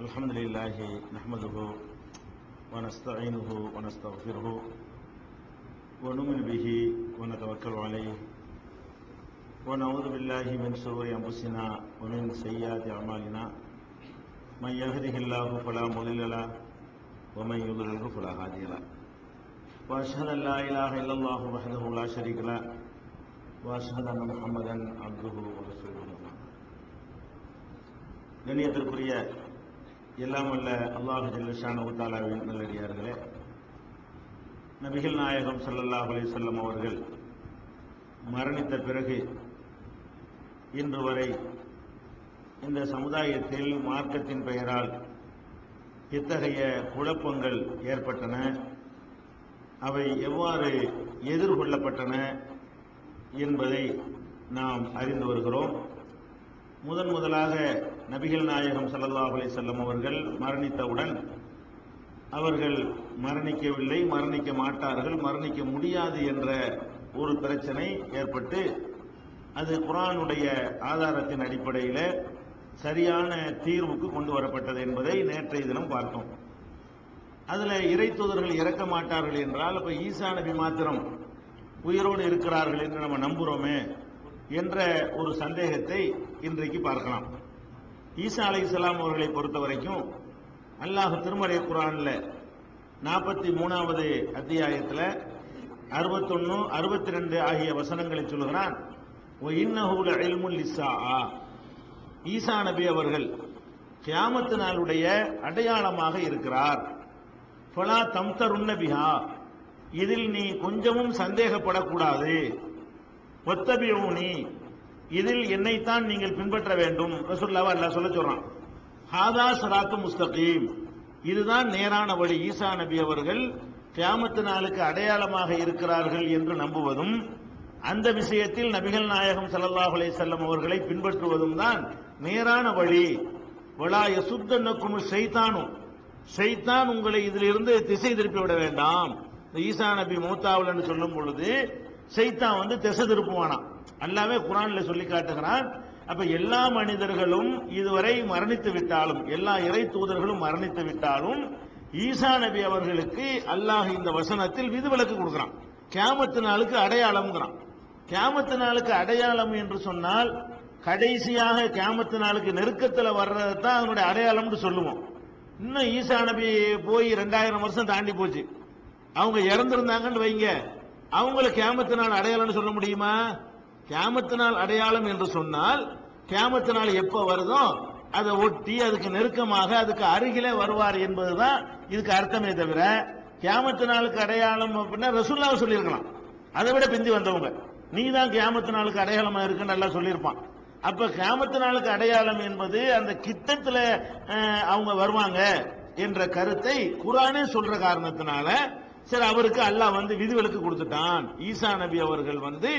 الحمد لله نحمده ونستعينه ونستغفره ونؤمن به ونتوكل عليه ونعوذ بالله من شرور انفسنا ومن سيئات اعمالنا من يهده الله فلا مضل له ومن يضلله فلا هادي له واشهد ان لا اله الا الله وحده لا شريك له واشهد ان محمدا عبده ورسوله கண்ணியத்திற்குரிய எல்லாம் வல்ல அல்லாஹ் ஜல்லஷான உத்தாலாவின் நல்லடியார்களே. நபிகள் நாயகம் சல்லல்லாஹ் அலிசல்லம் அவர்கள் மரணித்த பிறகு இன்று வரை இந்த சமுதாயத்தில் மார்க்கத்தின் பெயரால் இத்தகைய குழப்பங்கள் ஏற்பட்டன. அவை எவ்வாறு எதிர்கொள்ளப்பட்டன என்பதை நாம் அறிந்து வருகிறோம். முதன் முதலாக நபிகள் நாயகம் ஸல்லல்லாஹு அலி செல்லம் அவர்கள் மரணித்தவுடன் அவர்கள் மரணிக்கவில்லை மரணிக்க மாட்டார்கள் மரணிக்க முடியாது என்ற ஒரு பிரச்சனை ஏற்பட்டு அது குரானுடைய ஆதாரத்தின் அடிப்படையில் சரியான தீர்வுக்கு கொண்டு வரப்பட்டது என்பதை நேற்றைய தினம் பார்த்தோம். அதில் இறை தூதர்கள் இறக்க மாட்டார்கள் என்றால் இப்போ ஈசா நபி மாத்திரம் உயிரோடு இருக்கிறார்கள் என்று நம்ம நம்புகிறோமே என்ற ஒரு சந்தேகத்தை இன்றைக்கு பார்க்கலாம். ஈசா அலை அவர்களை பொறுத்த வரைக்கும் அல்லாஹ் திருமறை குரானில் நாற்பத்தி மூணாவது அத்தியாயத்தில் அறுபத்தொன்னு அறுபத்தி ரெண்டு ஆகிய வசனங்களை சொல்கிறான் ஈசா நபி அவர்கள் கியாமத்து நாளுடைய அடையாளமாக இருக்கிறார். ஃபலா தம்தருன்ன பிஹா. இதில் நீ கொஞ்சமும் சந்தேகப்படக்கூடாது. ஒத்தபியூனி இதில் என்னைத்தான் நீங்கள் பின்பற்ற வேண்டும். ரசூல்லாவா அல்லாஹ் சொல்ல சொல்றான். ஹாதா சராத்து முஸ்தகீம். இதுதான் நேரான வழி. ஈசா நபி அவர்கள் கியாமத்து நாளுக்கு அடையாளமாக இருக்கிறார்கள் என்று நம்புவதும் அந்த விஷயத்தில் நபிகள் நாயகம் சல்லாஹ் அலைஹி அவர்களை பின்பற்றுவதும் தான் நேரான வழி. வலா யசுத்தன்னக்கும் செய்தானும் செய்தான் உங்களை இதிலிருந்து திசை திருப்பி விட வேண்டாம். ஈசா நபி மூத்தாவில் சொல்லும் பொழுது செய்தான் வந்து திசை திருப்புவானா அல்லாவே குரான்ல சொல்லி காட்டுகிறான். அப்ப எல்லா மனிதர்களும் இதுவரை மரணித்து விட்டாலும் எல்லா இறை தூதர்களும் மரணித்து விட்டாலும் ஈசா நபி அவர்களுக்கு அல்லாஹ் இந்த வசனத்தில் விதிவிலக்கு கொடுக்கிறான். கேமத்து நாளுக்கு அடையாளம்ங்கிறான். கேமத்து நாளுக்கு அடையாளம் என்று சொன்னால் கடைசியாக கேமத்து நாளுக்கு நெருக்கத்தில் வர்றது தான் அதனுடைய அடையாளம்னு சொல்லுவோம். இன்னும் ஈசா நபி போய் ரெண்டாயிரம் வருஷம் தாண்டி போச்சு. அவங்க இறந்திருந்தாங்கன்னு வைங்க. அவங்கள கேமத்து நாள் அடையாளம்னு சொல்ல முடியுமா? கேமத்து நாள் அடையாளம் என்று சொன்னால் கேமத்து நாள் எப்ப வருதோ அதை ஒட்டி அதுக்கு நெருக்கமாக அதுக்கு அருகிலே வருவார் என்பதுதான் இதுக்கு அர்த்தமே தவிர கேமத்து நாளுக்கு அடையாளம் அப்படின்னா ரசுல்லாவை சொல்லியிருக்கலாம். அதை விட பிந்தி வந்தவங்க நீ தான் கேமத்து நாளுக்கு அடையாளமா இருக்குன்னு நல்லா சொல்லியிருப்பான். அப்ப கேமத்து நாளுக்கு அடையாளம் என்பது அந்த கிட்டத்துல அவங்க வருவாங்க என்ற கருத்தை குரானே சொல்ற காரணத்தினால சரி அவருக்கு அல்லாஹ் வந்து விதிவிலக்கு கொடுத்துட்டான். ஈசா நபி அவர்கள் வந்து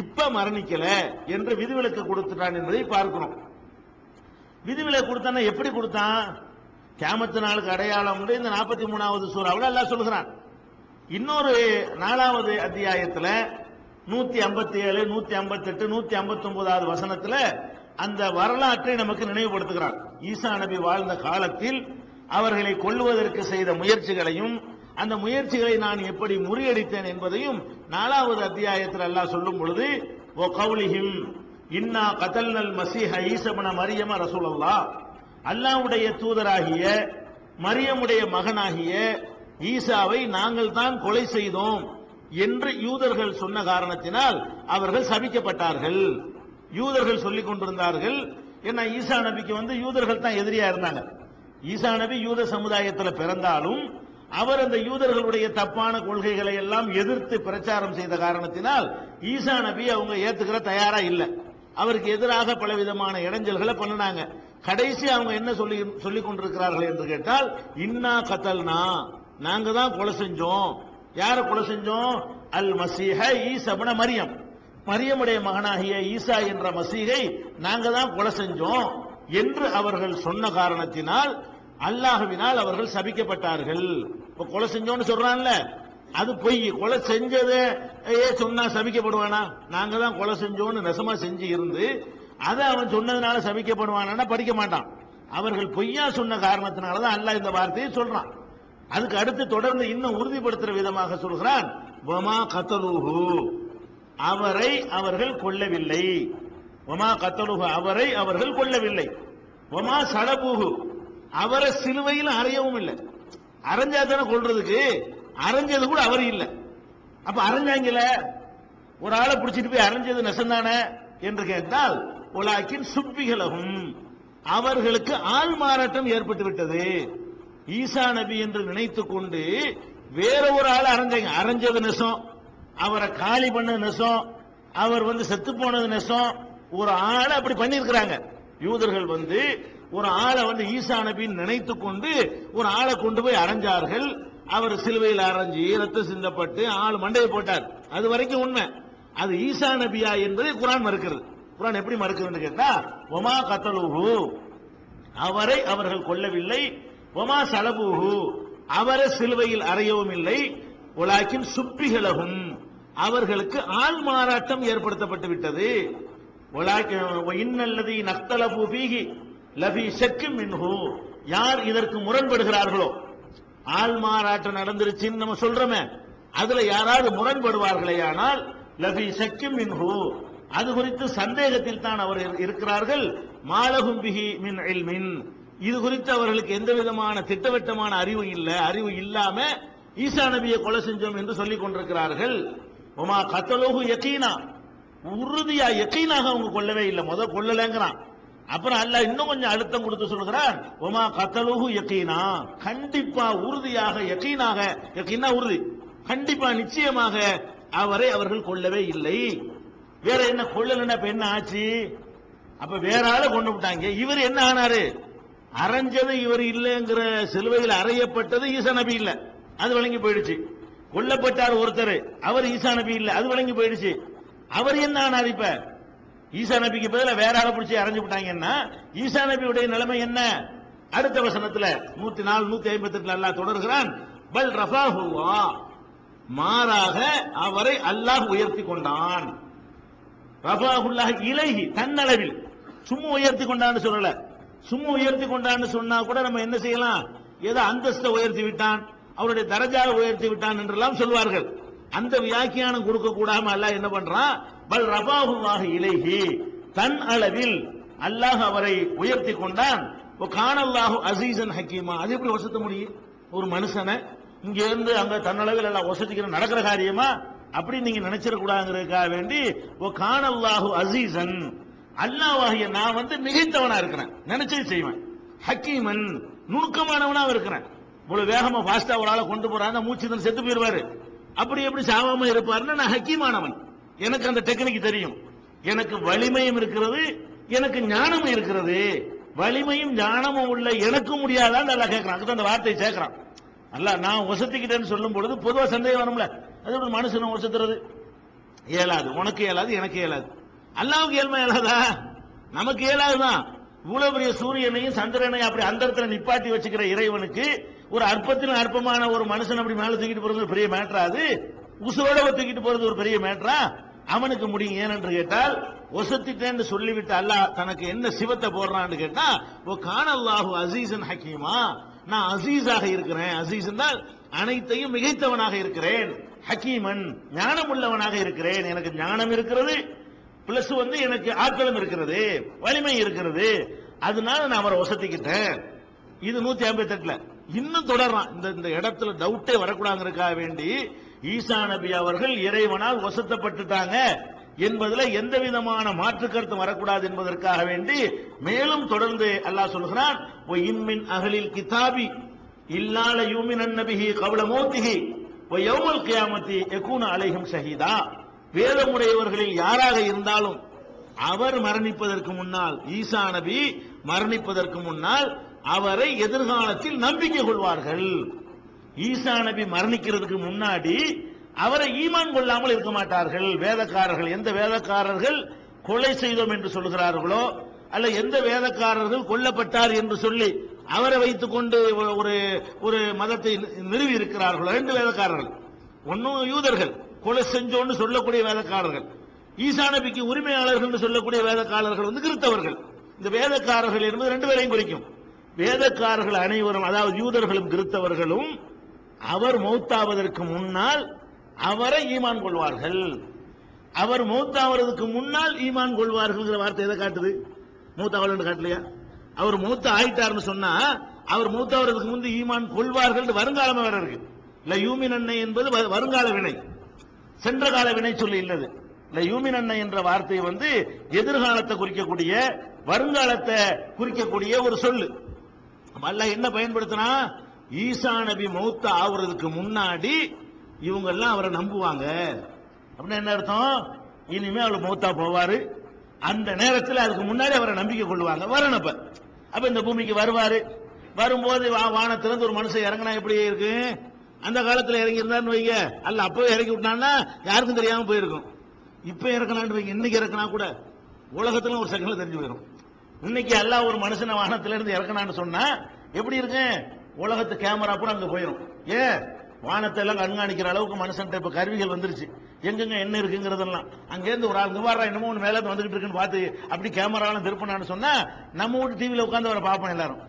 இப்ப மரணிக்கல என்று விதிவிலக்கு கொடுத்துட்டான் என்பதை பார்க்கிறோம். விதிவிலக்கு கொடுத்தான எப்படி கொடுத்தான்? கேமத்து நாளுக்கு அடையாளம் இந்த நாற்பத்தி மூணாவது சூறாவில் அல்லாஹ் சொல்கிறான் இன்னொரு நாலாவது அத்தியாயத்தில் நூத்தி ஐம்பத்தி ஏழு நூத்தி ஐம்பத்தி எட்டு நூத்தி ஐம்பத்தி ஒன்பதாவது வசனத்துல அந்த வரலாற்றை நமக்கு நினைவுபடுத்துகிறார். ஈசா நபி வாழ்ந்த காலத்தில் அவர்களை கொல்லுவதற்கு செய்த முயற்சிகளையும் அந்த முயற்சிகளை நான் எப்படி முறியடித்தேன் என்பதையும் நாலாவது அத்தியாயத்தில் அல்லாஹ் சொல்லும் பொழுது ஓ கவுலிஹிம் இன்னா கதல்னல் மசீஹ ஈசமன மரியம ரசூலல்லா அல்லாவுடைய தூதராகிய மரியமுடைய மகனாகிய ஈசாவை நாங்கள் தான் கொலை செய்தோம் என்று யூதர்கள் சொன்ன காரணத்தினால் அவர்கள் சபிக்கப்பட்டார்கள். யூதர்கள் சொல்லிக் கொண்டிருந்தார்கள். ஏன்னா ஈசா நபிக்கு வந்து யூதர்கள் தான் எதிரியா இருந்தாங்க. ஈசா நபி யூத சமுதாயத்தில் பிறந்தாலும் அவர் அந்த யூதர்களுடைய தப்பான கொள்கைகளை எல்லாம் எதிர்த்து பிரச்சாரம் செய்த காரணத்தினால் ஈசா நபி அவங்க ஏத்துக்கிற தயாரா இல்லை. அவருக்கு எதிராக பலவிதமான இடைஞ்சல்களை பண்ணினாங்க. கடைசி அவங்க என்ன சொல்லி சொல்லிக் கொண்டிருக்கிறார்கள் என்று கேட்டால் இன்னா கத்தல்னா நாங்க தான் கொலை செஞ்சோம். யார கொலை செஞ்சோம்? அல் மசீஹ ஈசபன மரியம். மரியமுடைய மகனாகிய ஈசா என்ற மசீகை நாங்க தான் கொலை செஞ்சோம் என்று அவர்கள் சொன்ன காரணத்தினால் அல்லாஹுவினால் அவர்கள் சபிக்கப்பட்டார்கள். இப்ப கொலை செஞ்சோன்னு சொல்றான்ல அது பொய். கொலை செஞ்சதே ஏ சொன்னா சபிக்கப்படுவானா? நாங்க தான் கொலை செஞ்சோன்னு நெசமா செஞ்சு இருந்து அதை அவன் சொன்னதுனால சபிக்கப்படுவானா படிக்க மாட்டான். அவர்கள் பொய்யா சொன்ன காரணத்தினால தான் அல்லாஹ் இந்த வார்த்தையை சொல்றான். அதுக்கு அடுத்து தொடர்ந்து இன்னும் உறுதிப்படுத்துற விதமாக சொல்கிறான் வமா கத்தலூஹு. அவரை அவர்கள் கொல்லவில்லை. வமா கத்தலுகு அவரை அவர்கள் கொல்லவில்லை. வமா சடபூகு அவரை சிலுவையில் அறையவும் இல்லை. அரைஞ்சா தானே கொள்றதுக்கு அரைஞ்சது கூட அவர் இல்லை. அப்ப அரைஞ்சாங்கல ஒரு ஆளை பிடிச்சிட்டு போய் அரைஞ்சது நெசந்தானே என்று கேட்டால் உலாக்கின் சுப்பிகளகும் அவர்களுக்கு ஆள் மாறாட்டம் ஏற்பட்டு விட்டது. ஈசா நபி என்று நினைத்துக் கொண்டு வேற ஒரு ஆள் அரைஞ்சாங்க. அரைஞ்சது நெசம். அவரை காலி பண்ண நெசம். அவர் வந்து செத்து போனது நெசம். ஒரு ஆளை அப்படி பண்ணியிருக்கிறாங்க. யூதர்கள் வந்து ஒரு ஆளை வந்து ஈசா நபின்னு நினைத்து கொண்டு ஒரு ஆளை கொண்டு போய் அரைஞ்சார்கள். அவர் சிலுவையில் அரைஞ்சி ரத்து சிந்தப்பட்டு ஆள் மண்டையை போட்டார். அது வரைக்கும் உண்மை. அது ஈசா நபியா என்பதை குரான் மறுக்கிறது. குரான் எப்படி மறுக்குதுன்னு கேட்டா ஒமா கத்தலுஹு. அவரை அவர்கள் கொல்லவில்லை. ஒமா சலபுஹு. அவரை சிலுவையில் அறையவும் இல்லை. உலாக்கின் சுப்பிகளகும் அவர்களுக்கு ஆள் மாறாட்டம் ஏற்படுத்தப்பட்டு விட்டது. இன்னல்லதி நக்தலபு பீகி லபி ஷக்கும் மின்ஹு. யார் இதற்கு முரண்படுகிறார்களோ? ஆள் மாறாட்டம் நடந்துருச்சுன்னு நம்ம சொல்றோமே. அதுல யாராவது முரண்படுவார்களே ஆனால் லபி ஷக்கும் மின்ஹு. அது குறித்து சந்தேகத்தில் தான் அவர் இருக்கிறார்கள். மாலகும் பிஹி மின் மின் இது குறித்து அவர்களுக்கு எந்த விதமான திட்டவட்டமான அறிவு இல்லை அறிவு இல்லாம ஈசா நபியை கொலை செஞ்சோம் என்று சொல்லிக் கொண்டிருக்கிறார்கள். உமா கத்தலோகு எக்கீனா உறுதியா எக்கீனாக அவங்க கொல்லவே இல்லை. முத கொல்லலைங்கிறான். அப்புறம் அல்ல இன்னும் கொஞ்சம் அழுத்தம் கொடுத்து சொல்கிறான் உமா கத்தலுகு யக்கீனா கண்டிப்பா உறுதியாக யக்கீனாக யக்கீனா உறுதி. கண்டிப்பா நிச்சயமாக அவரை அவர்கள் கொல்லவே இல்லை. வேற என்ன கொள்ளலன்னா இப்ப என்ன ஆச்சு? அப்ப வேற ஆளை கொண்டு விட்டாங்க. இவர் என்ன ஆனாரு? அரைஞ்சது இவர் இல்லைங்கிற சிலுவையில் அறையப்பட்டது ஈசா நபி இல்ல. அது வழங்கி போயிடுச்சு. கொல்லப்பட்டார் ஒருத்தர் அவர் ஈசா நபி இல்ல. அது வழங்கி போயிடுச்சு. அவர் என்ன ஆனார் இப்ப? ஈசா நபிக்கு பதில வேற ஆளை பிடிச்சி அரைஞ்சு விட்டாங்கன்னா ஈசா நபியுடைய நிலைமை என்ன? அடுத்த வசனத்துல நூத்தி நாலு நூத்தி ஐம்பத்தி எட்டுல அல்லாஹ் தொடர்கிறான். பல் ரஃபாஹுல்லா மாறாக அவரை அல்லாஹ் உயர்த்தி கொண்டான். ரஃபாஹுல்லாஹ் இலகி தன்னளவில். சும்மா உயர்த்தி கொண்டான்னு சொல்லல. சும்மா உயர்த்தி கொண்டான்னு சொன்னா கூட நம்ம என்ன செய்யலாம்? ஏதோ அந்தஸ்தை உயர்த்தி விட்டான். அவருடைய தரஜாவை உயர்த்தி விட்டான் என்றெல்லாம் சொல்வார்கள். அந்த வியாக்கியானம் கொடுக்க கூடாம அல்லாஹ் என்ன பண்றான் பல் ரபாஹுல்லாஹ் இலகி தன் அளவில் அல்லாஹ் அவரை உயர்த்தி கொண்டான். காணல்லாஹு அசீசன் ஹக்கீமா. அது எப்படி வசத்த முடியும்? ஒரு மனுஷனை இங்க இருந்து அங்க தன்னளவில் எல்லாம் வசதிக்கிற நடக்கிற காரியமா? அப்படி நீங்க நினைச்சிடக்கூடாதுங்கிறதுக்காக வேண்டி ஓ காணல்லாஹு அசீசன் அல்லாவாகிய நான் வந்து மிகைத்தவனா இருக்கிறேன். நினைச்சே செய்வேன். ஹக்கீமன் நுணுக்கமானவனா இருக்கிறேன். இவ்வளவு வேகமா பாஸ்டா ஒரு ஆளை கொண்டு போறாங்க மூச்சு செத்து போயிருவாரு. அப்படி எப்படி சாவாம இருப்பாருன்னா நான் ஹக்கீமானவன். எனக்கு அந்த டெக்னிக் தெரியும். எனக்கு வலிமையும் இருக்கிறது எனக்கு ஞானமும் இருக்கிறது. வலிமையும் ஞானமும் உள்ள எனக்கும் முடியாதான்னு நல்லா கேட்கறான் அதுதான் அந்த வார்த்தையை சேர்க்கிறான். அல்ல நான் ஒசத்திக்கிட்டேன்னு சொல்லும் பொழுது பொதுவா சந்தேகம் வரும்ல. அது ஒரு மனுஷனை வசத்துறது இயலாது உனக்கு இயலாது எனக்கு இயலாது அல்லாவுக்கு ஏழ்மை இயலாதா நமக்கு இயலாதுதான் இவ்வளவு பெரிய சூரியனையும் சந்திரனையும் அப்படி அந்தரத்தில் நிப்பாட்டி வச்சுக்கிற இறைவனுக்கு ஒரு அற்பத்தின் அற்பமான ஒரு மனுஷன் அப்படி மேல தூக்கிட்டு போறது ஒரு பெரிய மேட்டரா அது? உசுரோட தூக்கிட்டு போறது ஒரு பெரிய மேட்டரா அவனுக்கு முடியும். ஏனென்று கேட்டால் ஒசத்திட்டேன்னு சொல்லிவிட்டு அல்லாஹ் தனக்கு என்ன சிவத்தை போடுறான்னு கேட்டா ஓ காணல்லாஹு அசீசன் ஹக்கீமா. நான் அசீஸாக இருக்கிறேன். அசீஸ் என்றால் அனைத்தையும் மிகைத்தவனாக இருக்கிறேன். ஹக்கீமன் ஞானம் உள்ளவனாக இருக்கிறேன். எனக்கு ஞானம் இருக்கிறது. பிளஸ் வந்து எனக்கு ஆற்றலும் இருக்கிறது வலிமை இருக்கிறது. அதனால நான் அவரை வசதிக்கிட்டேன் இது நூத்தி ஐம்பத்தி எட்டுல இன்னும் தொடர்றான் இந்த இந்த இடத்துல டவுட்டே வரக்கூடாதுக்காக வேண்டி ஈசா நபி அவர்கள் இறைவனால் வசத்தப்பட்டுட்டாங்க என்பதுல எந்த விதமான மாற்று கருத்து வரக்கூடாது என்பதற்காக வேண்டி மேலும் தொடர்ந்து அல்லாஹ் சொல்கிறான் "ஒ அகலில் கிதாபி இல்லால யூமின் நபிஹி கவல மோத்திஹி ஒய் யௌமல் கியாமத்தி யகூன அலைஹிம் ஷஹீதா. வேதமுடையவர்களில் யாராக இருந்தாலும் அவர் மரணிப்பதற்கு முன்னால் ஈசா நபி மரணிப்பதற்கு முன்னால் அவரை எதிர்காலத்தில் நம்பிக்கை கொள்வார்கள். ஈசா நபி மரணிக்கிறதுக்கு முன்னாடி அவரை ஈமான் கொள்ளாமல் இருக்க மாட்டார்கள். வேதக்காரர்கள் எந்த வேதக்காரர்கள் கொலை செய்தோம் என்று சொல்கிறார்களோ அல்ல எந்த வேதக்காரர்கள் கொல்லப்பட்டார் என்று சொல்லி அவரை வைத்துக் கொண்டு ஒரு ஒரு மதத்தை நிறுவி இருக்கிறார்களோ ரெண்டு வேதக்காரர்கள். ஒன்னும் யூதர்கள். கொலை செஞ்சோன்னு சொல்லக்கூடிய வேதக்காரர்கள் ஈசா நபிக்கு உரிமையாளர்கள் என்று சொல்லக்கூடிய வேதக்காரர்கள் வந்து கிறிஸ்தவர்கள். இந்த வேதக்காரர்கள் என்பது ரெண்டு பேரையும் குறிக்கும். வேதக்காரர்கள் அனைவரும் அதாவது யூதர்களும் கிறிஸ்தவர்களும் அவர் மௌத்தாவதற்கு முன்னால் அவரை ஈமான் கொள்வார்கள். அவர் மௌத்தாவதற்கு முன்னால் ஈமான் கொள்வார்கள் வார்த்தை எதை காட்டுது? மூத்தாவல் காட்டலையா? அவர் மூத்த ஆயிட்டார்னு சொன்னா அவர் மூத்தாவதுக்கு முந்தி ஈமான் கொள்வார்கள் வருங்காலமே வர இருக்கு. இல்ல யூமின் அன்னை என்பது வ- வருங்கால வினை. சென்ற கால வினை சொல்லி இல்லது. இந்த யூமின் அன்னை என்ற வார்த்தை வந்து எதிர்காலத்தை குறிக்கக்கூடிய வருங்காலத்தை குறிக்கக்கூடிய ஒரு சொல்லு. அல்லாஹ் என்ன பயன்படுத்தினா ஈசா நபி மௌத்த ஆகுறதுக்கு முன்னாடி இவங்க எல்லாம் அவரை நம்புவாங்க. அப்படின்னா என்ன அர்த்தம்? இனிமே அவர் மௌத்தா போவாரு. அந்த நேரத்தில் அதுக்கு முன்னாடி அவரை நம்பிக்கை கொள்வாங்க வரணும் அப்ப இந்த பூமிக்கு வருவாரு. வரும்போது வா- வானத்திலிருந்து ஒரு மனுஷன் இறங்கினா எப்படி இருக்கு? அந்த காலத்தில் இறங்கி வைங்க. அல்ல அப்பவே இறக்கி விட்டான்னா யாருக்கும் தெரியாமல் போயிருக்கும். இப்போ இறக்கலான்னு வைங்க. இன்னைக்கு இறக்கினா கூட உலகத்தில் ஒரு செகண்ட்ல தெரிஞ்சு போயிடும். இன்னைக்கு எல்லாம் ஒரு மனுஷனை வானத்துல இருந்து இறக்கணான்னு சொன்னா எப்படி இருக்கு உலகத்து கேமரா கூட அங்கே போயிடும் ஏ வானத்தை எல்லாம் கண்காணிக்கிற அளவுக்கு மனுஷன்ட்ட இப்போ கருவிகள் வந்துருச்சு. எங்கெங்க என்ன இருக்குங்கிறதெல்லாம். அங்கேருந்து ஒரு ஆள் இங்க என்னமோ ஒன்று மேலே வந்துகிட்டு இருக்குன்னு பார்த்து அப்படி கேமராலாம் திருப்பினான்னு சொன்னா நம்ம வீட்டு டிவியில் உட்காந்து அவரை பார்ப்போம் எல்லாரும்.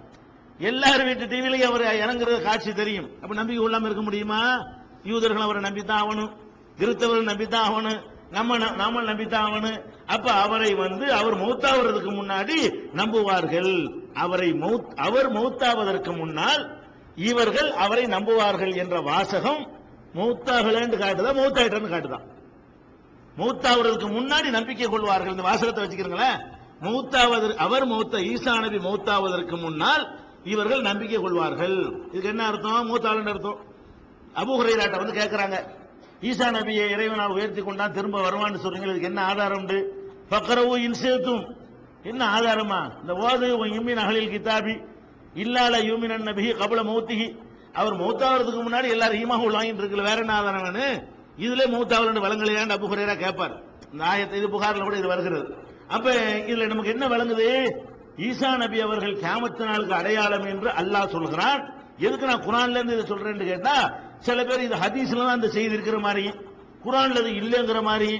எல்லார் வீட்டு டிவிலையும் அவர் இறங்குறது காட்சி தெரியும். அப்ப நம்பிக்கை இல்லாம இருக்க முடியுமா? யூதர்கள் அவரை நம்பித்தான் ஆகணும். கிறிஸ்தவர்கள் நம்பித்தான் ஆகணும். நம்ம நாம நம்பித்தான் ஆகணும். அப்ப அவரை வந்து அவர் மௌத்தாவதற்கு முன்னாடி நம்புவார்கள். அவரை மௌத் அவர் மௌத்தாவதற்கு முன்னால் இவர்கள் அவரை நம்புவார்கள் என்ற வாசகம் மௌத்தாகலன்னு காட்டுதா மௌத்தாயிட்டன்னு காட்டுதான் மௌத்தாவதற்கு முன்னாடி நம்பிக்கை கொள்வார்கள். இந்த வாசகத்தை வச்சுக்கிறீங்களேன் மௌத்தாவது அவர் மௌத்த ஈசா நபி மௌத்தாவதற்கு முன்னால் இவர்கள் நம்பிக்கை கொள்வார்கள். இதுக்கு என்ன அர்த்தம்? மூத்தாளன் அர்த்தம். அபு ஹுரைராட்ட வந்து கேட்கிறாங்க ஈசா நபியை இறைவனால் உயர்த்தி கொண்டா திரும்ப வருவான்னு சொல்றீங்க இதுக்கு என்ன ஆதாரம் உண்டு? பக்கரவு இன்சேத்தும் என்ன ஆதாரமா? இந்த ஓது உன் இம்மின் அகலில் கிதாபி இல்லால யூமின் நபி கபல மௌத்திகி அவர் மௌத்தாவதுக்கு முன்னாடி எல்லாரும் ஈமாக வாங்கிட்டு இருக்கல வேற என்ன ஆதாரம் வேணும் இதுல மௌத்தாவல் வழங்கலையாண்டு அபு ஹுரைரா கேட்பார் இந்த ஆயத்தை இது புகார்ல கூட இது வருகிறது. அப்ப இதுல நமக்கு என்ன வழங்குது ஈசா நபி அவர்கள் கியாமத்து நாளுக்கு அடையாளம் என்று அல்லாஹ் சொல்கிறான். எதுக்கு நான் குரான்ல இருந்து இதை சொல்றேன்னு கேட்டா சில பேர் இது ஹதீஸ்ல தான் அந்த செய்தி இருக்கிற மாதிரி குரான்ல அது இல்லைங்கிற மாதிரி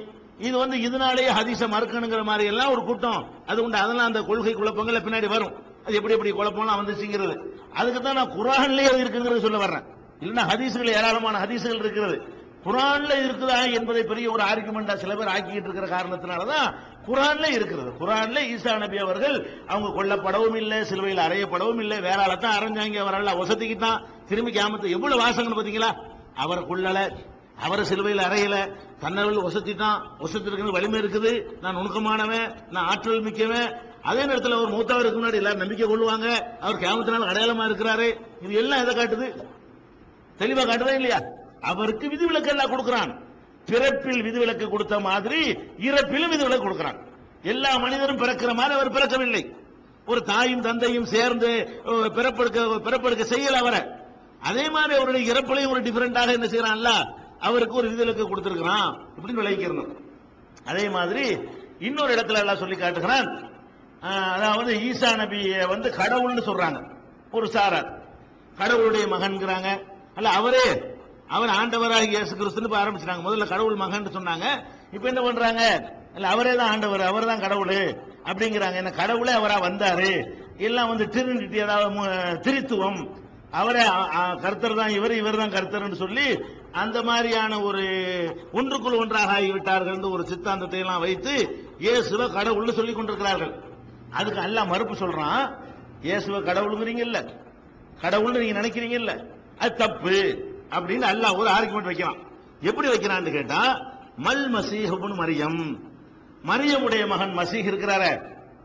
இது வந்து இதனாலேயே ஹதீஸை மறுக்கணுங்கிற மாதிரி எல்லாம் ஒரு கூட்டம். அது உண்டு. அதெல்லாம் அந்த கொள்கை குழப்பங்கள் பின்னாடி வரும். அது எப்படி எப்படி குழப்பம்லாம் வந்துச்சுங்கிறது. அதுக்கு தான் நான் குரான்லேயே அது இருக்குங்கிறது சொல்ல வர்றேன். இல்லைன்னா ஹதீஸ்கள் ஏராளமான ஹதீஸுகள் இருக்கிறது. குரான்ல இருக்குதா என்பதை பெரிய ஒரு ஆர்குமெண்டா சில பேர் ஆக்கிட்டு இருக்கிற காரணத்தினாலதான் குரான்ல இருக்கிறது. குரான்ல ஈசா நபி அவர்கள் அவங்க கொல்லப்படவும் இல்லை சிலுவையில் அறையப்படவும் இல்லை வேற ஆளத்தான் அரைஞ்சாங்க அவரால் வசதிக்குத்தான் திரும்பி கேமத்து எவ்வளவு வாசங்கள் பாத்தீங்களா அவரை கொள்ளல அவரை சிலுவையில் அறையல தன்னவர்கள் வசதி வசத்திற்கு வலிமை இருக்குது நான் நுணுக்கமானவன் நான் ஆற்றல் மிக்கவன். அதே நேரத்தில் அவர் மூத்தாவருக்கு முன்னாடி எல்லாரும் நம்பிக்கை கொள்ளுவாங்க. அவர் கேமத்தினால் அடையாளமா இருக்கிறாரு. இது எல்லாம் எதை காட்டுது? தெளிவா காட்டுதா இல்லையா? அவருக்கு விதிவிலக்கு எல்லாம் கொடுக்கிறான். பிறப்பில் விதிவிலக்கு கொடுத்த மாதிரி இறப்பிலும் விதிவிலக்கு கொடுக்கிறான். எல்லா மனிதரும் பிறக்கிற மாதிரி அவர் பிறக்கவில்லை. ஒரு தாயும் தந்தையும் சேர்ந்து பிறப்பெடுக்க பிறப்பெடுக்க செய்யல அவரை. அதே மாதிரி அவருடைய இறப்புலையும் ஒரு டிஃபரெண்டாக என்ன செய்யறான்ல அவருக்கு ஒரு விதிவிலக்கு கொடுத்திருக்கிறான். இப்படின்னு விளைவிக்கிறணும் அதே மாதிரி இன்னொரு இடத்துல எல்லாம் சொல்லி காட்டுகிறான். அதாவது ஈசா நபியை வந்து கடவுள்னு சொல்றாங்க. ஒரு சாரார். கடவுளுடைய மகன்கிறாங்க. அல்ல அவரே அவர் ஆண்டவராக இயேசு கிறிஸ்துன்னு இப்ப ஆரம்பிச்சிட்டாங்க. முதல்ல கடவுள் மகன் சொன்னாங்க. இப்ப என்ன பண்றாங்க? இல்ல அவரே தான் ஆண்டவர் அவர் தான் கடவுள் அப்படிங்கிறாங்க. என்ன கடவுளே அவரா வந்தாரு. எல்லாம் வந்து திருநிட்டி அதாவது திருத்துவம் திரித்துவம். அவரே கர்த்தர் தான் இவர் இவர் தான் கர்த்தர்னு சொல்லி அந்த மாதிரியான ஒரு ஒன்றுக்குள் ஒன்றாக ஆகிவிட்டார்கள் ஒரு சித்தாந்தத்தை எல்லாம் வைத்து இயேசுவை கடவுள்னு சொல்லி கொண்டிருக்கிறார்கள். அதுக்கு அல்லாஹ் மறுப்பு சொல்றான். இயேசுவை கடவுளுங்கிறீங்கல்ல கடவுள்னு நீங்க நினைக்கிறீங்கல்ல அது தப்பு. அப்படின்னு அல்லாஹ் ஒரு ஆர்குமெண்ட் வைக்கிறான். எப்படி வைக்கிறான்னு கேட்டா மல் மசீஹபுன் மரியம். மரியமுடைய மகன் மசீஹ் இருக்கிறாரே.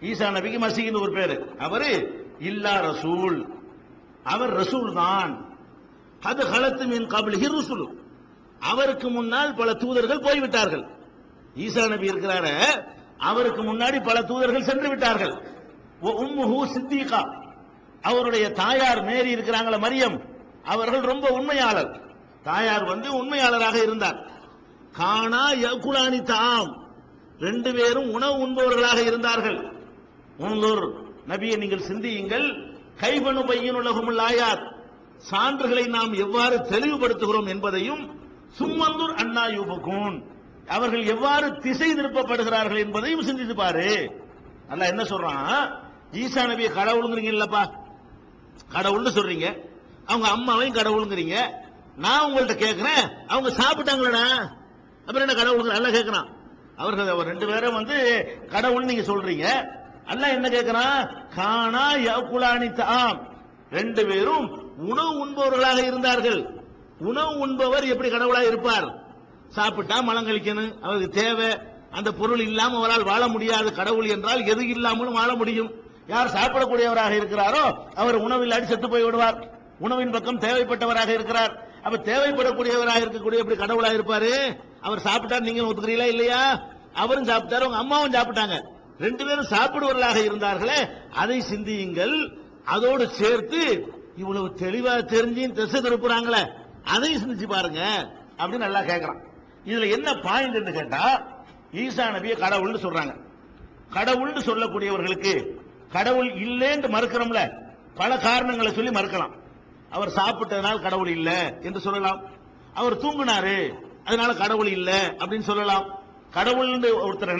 ஈசா நபிக்கு மசீஹ்னு ஒரு பேரு. அவரு இல்லா ரசூல். அவர் ரசூல் தான். அது ஹலத்து மின் கபில் ருசுலு. அவருக்கு முன்னால் பல தூதர்கள் போய்விட்டார்கள். ஈசா நபி இருக்கிறாரு அவருக்கு முன்னாடி பல தூதர்கள் சென்று விட்டார்கள். உம்முஹு சித்திகா. அவருடைய தாயார் மேரி இருக்கிறாங்களா மரியம். அவர்கள் ரொம்ப உண்மையாளர். தாயார் வந்து உண்மையாளராக இருந்தார். காணா யகுலானி தாம். ரெண்டு பேரும் உணவு உண்பவர்களாக இருந்தார்கள். உங்களூர் நபியை நீங்கள் சிந்தியுங்கள். கைபனு பையன் உலகமுள் ஆயார் சான்றுகளை நாம் எவ்வாறு தெளிவுபடுத்துகிறோம் என்பதையும் சும்மந்தூர் அண்ணா யூபகூன். அவர்கள் எவ்வாறு திசை திருப்பப்படுகிறார்கள் என்பதையும் சிந்தித்து பாரு. அல்லாஹ் என்ன சொல்றான்? ஈசா நபியை கடவுளுங்கிறீங்க இல்லப்பா. கடவுள்னு சொல்றீங்க. அவங்க அம்மாவையும் கடவுளுங்கிறீங்க நான் உங்கள்ட்ட கேட்கிறேன் அவங்க சாப்பிட்டாங்களடா? அப்புறம் என்ன கடவுளுங்க நல்லா கேட்கறான் அவர்கள் அவர் ரெண்டு பேரும் வந்து கடவுள் நீங்க சொல்றீங்க. அல்ல என்ன கேட்கறான் காணா யகுலானி தாம். ரெண்டு பேரும் உணவு உண்பவர்களாக இருந்தார்கள். உணவு உண்பவர் எப்படி கடவுளாக இருப்பார்? சாப்பிட்டா மலம் கழிக்கணும். அவருக்கு தேவை. அந்த பொருள் இல்லாம அவரால் வாழ முடியாது. கடவுள் என்றால் எது இல்லாமலும் வாழ முடியும். யார் சாப்பிடக்கூடியவராக இருக்கிறாரோ அவர் உணவில்லாடி செத்து போய் விடுவார் உணவின் பக்கம் தேவைப்பட்டவராக இருக்கிறார். அப்ப தேவைப்படக்கூடியவராக இருக்கக்கூடிய எப்படி கடவுளாக இருப்பாரு? அவர் சாப்பிட்டார் நீங்க ஒத்துக்கிறீங்களா இல்லையா? அவரும் சாப்பிட்டாரு உங்க அம்மாவும் சாப்பிட்டாங்க. ரெண்டு பேரும் சாப்பிடுவர்களாக இருந்தார்களே அதை சிந்தியுங்கள். அதோடு சேர்த்து இவ்வளவு தெளிவா தெரிஞ்சு திசை திருப்புறாங்களே அதையும் சிந்திச்சு பாருங்க அப்படின்னு நல்லா கேட்கறான் இதுல என்ன பாயிண்ட் கேட்டா ஈசா நபியை கடவுள்னு சொல்றாங்க. கடவுள்னு சொல்லக்கூடியவர்களுக்கு கடவுள் இல்லைன்னு மறுக்கிறோம்ல பல காரணங்களை சொல்லி மறுக்கலாம். அவர் சாப்பிட்டதனால் கடவுள் இல்லை என்று சொல்லலாம். அவர் தூங்குனாரு அதனால கடவுள் இல்லை அப்படின்னு சொல்லலாம். கடவுள் ஒருத்தர்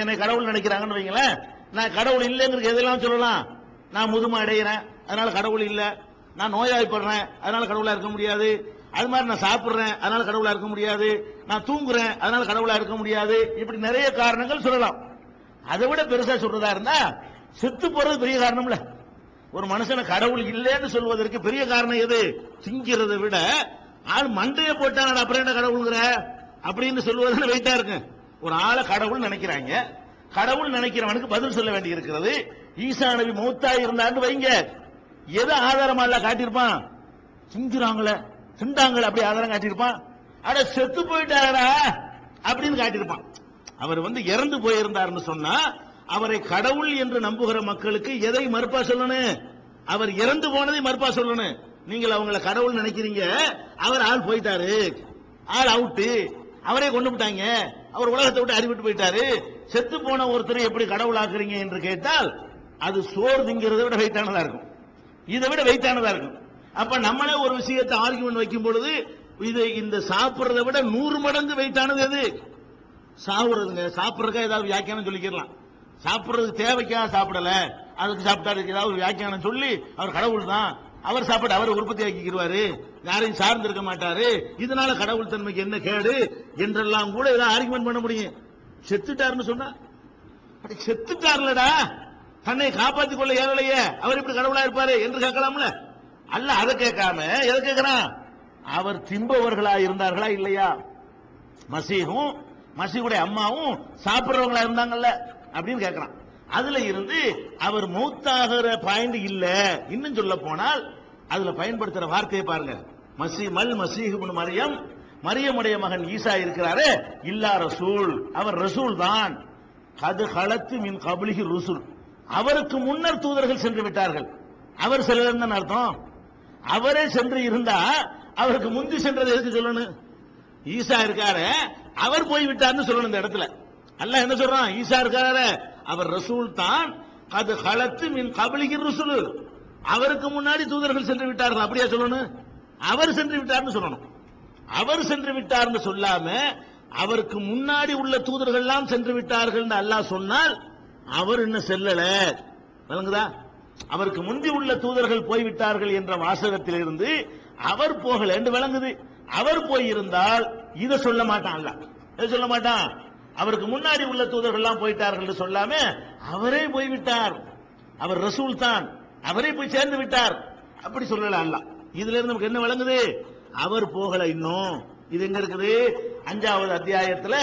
என்னை கடவுள் நினைக்கிறாங்கன்னு வைங்களேன் நான் கடவுள் இல்லைங்கிறது எதெல்லாம் சொல்லலாம்? நான் முதுமை அடைகிறேன் அதனால கடவுள் இல்லை. நான் நோயாய்ப்படுறேன் அதனால கடவுளா இருக்க முடியாது. அது மாதிரி நான் சாப்பிட்றேன் அதனால கடவுளா இருக்க முடியாது. நான் தூங்குறேன் அதனால கடவுளா இருக்க முடியாது. இப்படி நிறைய காரணங்கள் சொல்லலாம். அதை விட பெருசா சொல்றதா இருந்தா செத்து போறது பெரிய காரணம்ல. ஒரு மனுஷனை கடவுள் இல்லைன்னு சொல்வதற்கு பெரிய காரணம் எது? திங்கிறத விட ஆள் மண்டையை போட்டானடா அப்புறம் என்ன கடவுளுங்கிற? அப்படின்னு சொல்லுவதுன்னு வெயிட்டா இருக்கு. ஒரு ஆளை கடவுள் நினைக்கிறாங்க. கடவுள் நினைக்கிறவனுக்கு பதில் சொல்ல வேண்டி இருக்கிறது ஈசா நபி மூத்தா இருந்தான்னு வைங்க. எது ஆதாரமா இல்ல காட்டியிருப்பான். திங்கிறாங்களே திண்டாங்களே அப்படி ஆதாரம் காட்டியிருப்பான். அட செத்து போயிட்டாரா அப்படின்னு காட்டியிருப்பான். அவர் வந்து இறந்து போயிருந்தாருன்னு சொன்னா அவரை கடவுள் என்று நம்புகிற மக்களுக்கு எதை மறுப்பா சொல்லணும்? அவர் இறந்து போனதை மறுப்பா சொல்லணும். நீங்கள் அவங்கள கடவுள் நினைக்கிறீங்க. அவர் ஆள் போயிட்டாரு. ஆள் அவுட்டு. அவரே கொண்டு விட்டாங்க அவர் உலகத்தை விட்டு அறிவிட்டு போயிட்டாரு. செத்து போன ஒருத்தரை எப்படி கடவுள் ஆக்குறீங்க என்று கேட்டால் அது சோறு திங்கிறத விட வெயிட்டானதா இருக்கும். இதை விட வெயிட்டானதா இருக்கும். அப்ப நம்மளே ஒரு விஷயத்தை ஆர்குமெண்ட் வைக்கும் பொழுது இது இந்த சாப்பிடுறதை விட நூறு மடங்கு வெயிட்டானது எது? சாப்பிடுறதுங்க சாப்பிடுறதுக்கா ஏதாவது வியாக்கியானம் சொல்லிக்கலாம் சாப்பிடுறதுக்கு தேவைக்காக சாப்பிடல? அதுக்கு சாப்பிட்டாரு ஏதாவது வியாக்கியானம் சொல்லி அவர் கடவுள் தான் அவர் சாப்பாடு அவர் உற்பத்தி ஆக்கிக்கிடுவாரு யாரையும் சார்ந்து இருக்க மாட்டாரு. இதனால கடவுள் தன்மைக்கு என்ன கேடு என்றெல்லாம் கூட ஏதாவது ஆர்குமெண்ட் பண்ண முடியும். செத்துட்டாருன்னு சொன்னா? செத்துட்டார்லடா. தன்னை காப்பாத்திக் கொள்ள ஏறலையே. அவர் இப்படி கடவுளா இருப்பாரு என்று கேட்கலாம்ல? அல்ல அதை கேட்காம எதை கேட்கிறான்? அவர் திம்பவர்களா இருந்தார்களா இல்லையா? மசீகும் மசீகுடைய அம்மாவும் சாப்பிடுறவங்களா இருந்தாங்கல்ல? அப்படின்னு கேட்கிறான் அதுல இருந்து அவர் மௌத்தாகிற பாயிண்ட் இல்ல. இன்னும் சொல்ல போனால் அதுல பயன்படுத்துற வார்த்தையை பாருங்க. மசி மல் மசீஹ் மரியம் மரியமுடைய மகன் ஈசா இருக்கிறாரு. இல்லா ரசூல் அவர் ரசூல் தான். கது களத்து மின் கபலிகி ருசுல். அவருக்கு முன்னர் தூதர்கள் சென்று விட்டார்கள். அவர் செல்லலன்னு அர்த்தம்? அவரே சென்று இருந்தா அவருக்கு முந்தி சென்றது எதுக்கு சொல்லணும்? ஈசா இருக்காரு அவர் போய் விட்டார்னு சொல்லணும் இந்த இடத்துல. அல்லாஹ் என்ன சொல்றான்? ஈசா இருக்கார அவர் ரசூல் தான் அது கலத்து மின் கபலிகி ருசுல். அவருக்கு முன்னாடி தூதர்கள் சென்று விட்டார்கள். அப்படியா சொல்லணும்? அவர் சென்று விட்டார்னு சொல்லணும். அவர் சென்று விட்டார்னு சொல்லாம அவருக்கு முன்னாடி உள்ள தூதர்கள் எல்லாம் சென்று விட்டார்கள் அல்லாஹ் சொன்னால் அவர் இன்னும் செல்லல. விளங்குதா? அவருக்கு முந்தி உள்ள தூதர்கள் போய்விட்டார்கள் என்ற வாசகத்திலிருந்து அவர் போகல. என்று விளங்குது. அவர் போயிருந்தால் இதை சொல்ல மாட்டான் அல்ல சொல்ல மாட்டான். அவருக்கு முன்னாடி உள்ள தூதர்கள்லாம் போயிட்டார்கள் என்று சொல்லாம அவரே போய்விட்டார். அவர் ரசூல் தான். அவரே போய் சேர்ந்து விட்டார். அப்படி சொல்லல அல்ல. இதுல இருந்து நமக்கு என்ன வழங்குது அவர் போகல இன்னும். இது எங்க இருக்குது? அஞ்சாவது அத்தியாயத்துல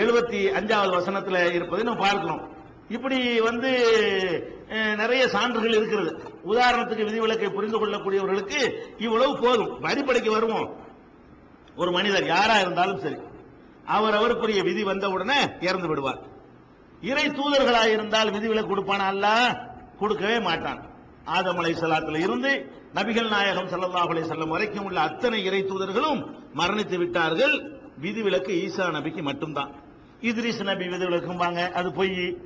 எழுபத்தி அஞ்சாவது வசனத்துல இருப்பதை நம்ம பார்க்கணும். இப்படி வந்து நிறைய சான்றுகள் இருக்கிறது. உதாரணத்துக்கு விதிவிலக்கை புரிந்து கொள்ளக்கூடியவர்களுக்கு இவ்வளவு போதும். அடிப்படைக்கு வருவோம். ஒரு மனிதர் யாரா இருந்தாலும் சரி. அவர் அவருக்குரிய விதி வந்த உடனே இறந்து விடுவார். இறை தூதர்களாக இருந்தால் விதிவிலக்கு கொடுப்பானா? அல்ல. கொடுக்கவே மாட்டான். ஆதம் அலை இருந்து நபிகள் நாயகம் சல்லாஹ் அலைஹி செல்லம் வரைக்கும் உள்ள அத்தனை இறை தூதர்களும் மரணித்து விட்டார்கள். விதிவிலக்கு ஈசா நபிக்கு மட்டும்தான். இத்ரிஸ் நபி விதிவிலக்கும்பாங்க அது பொய்.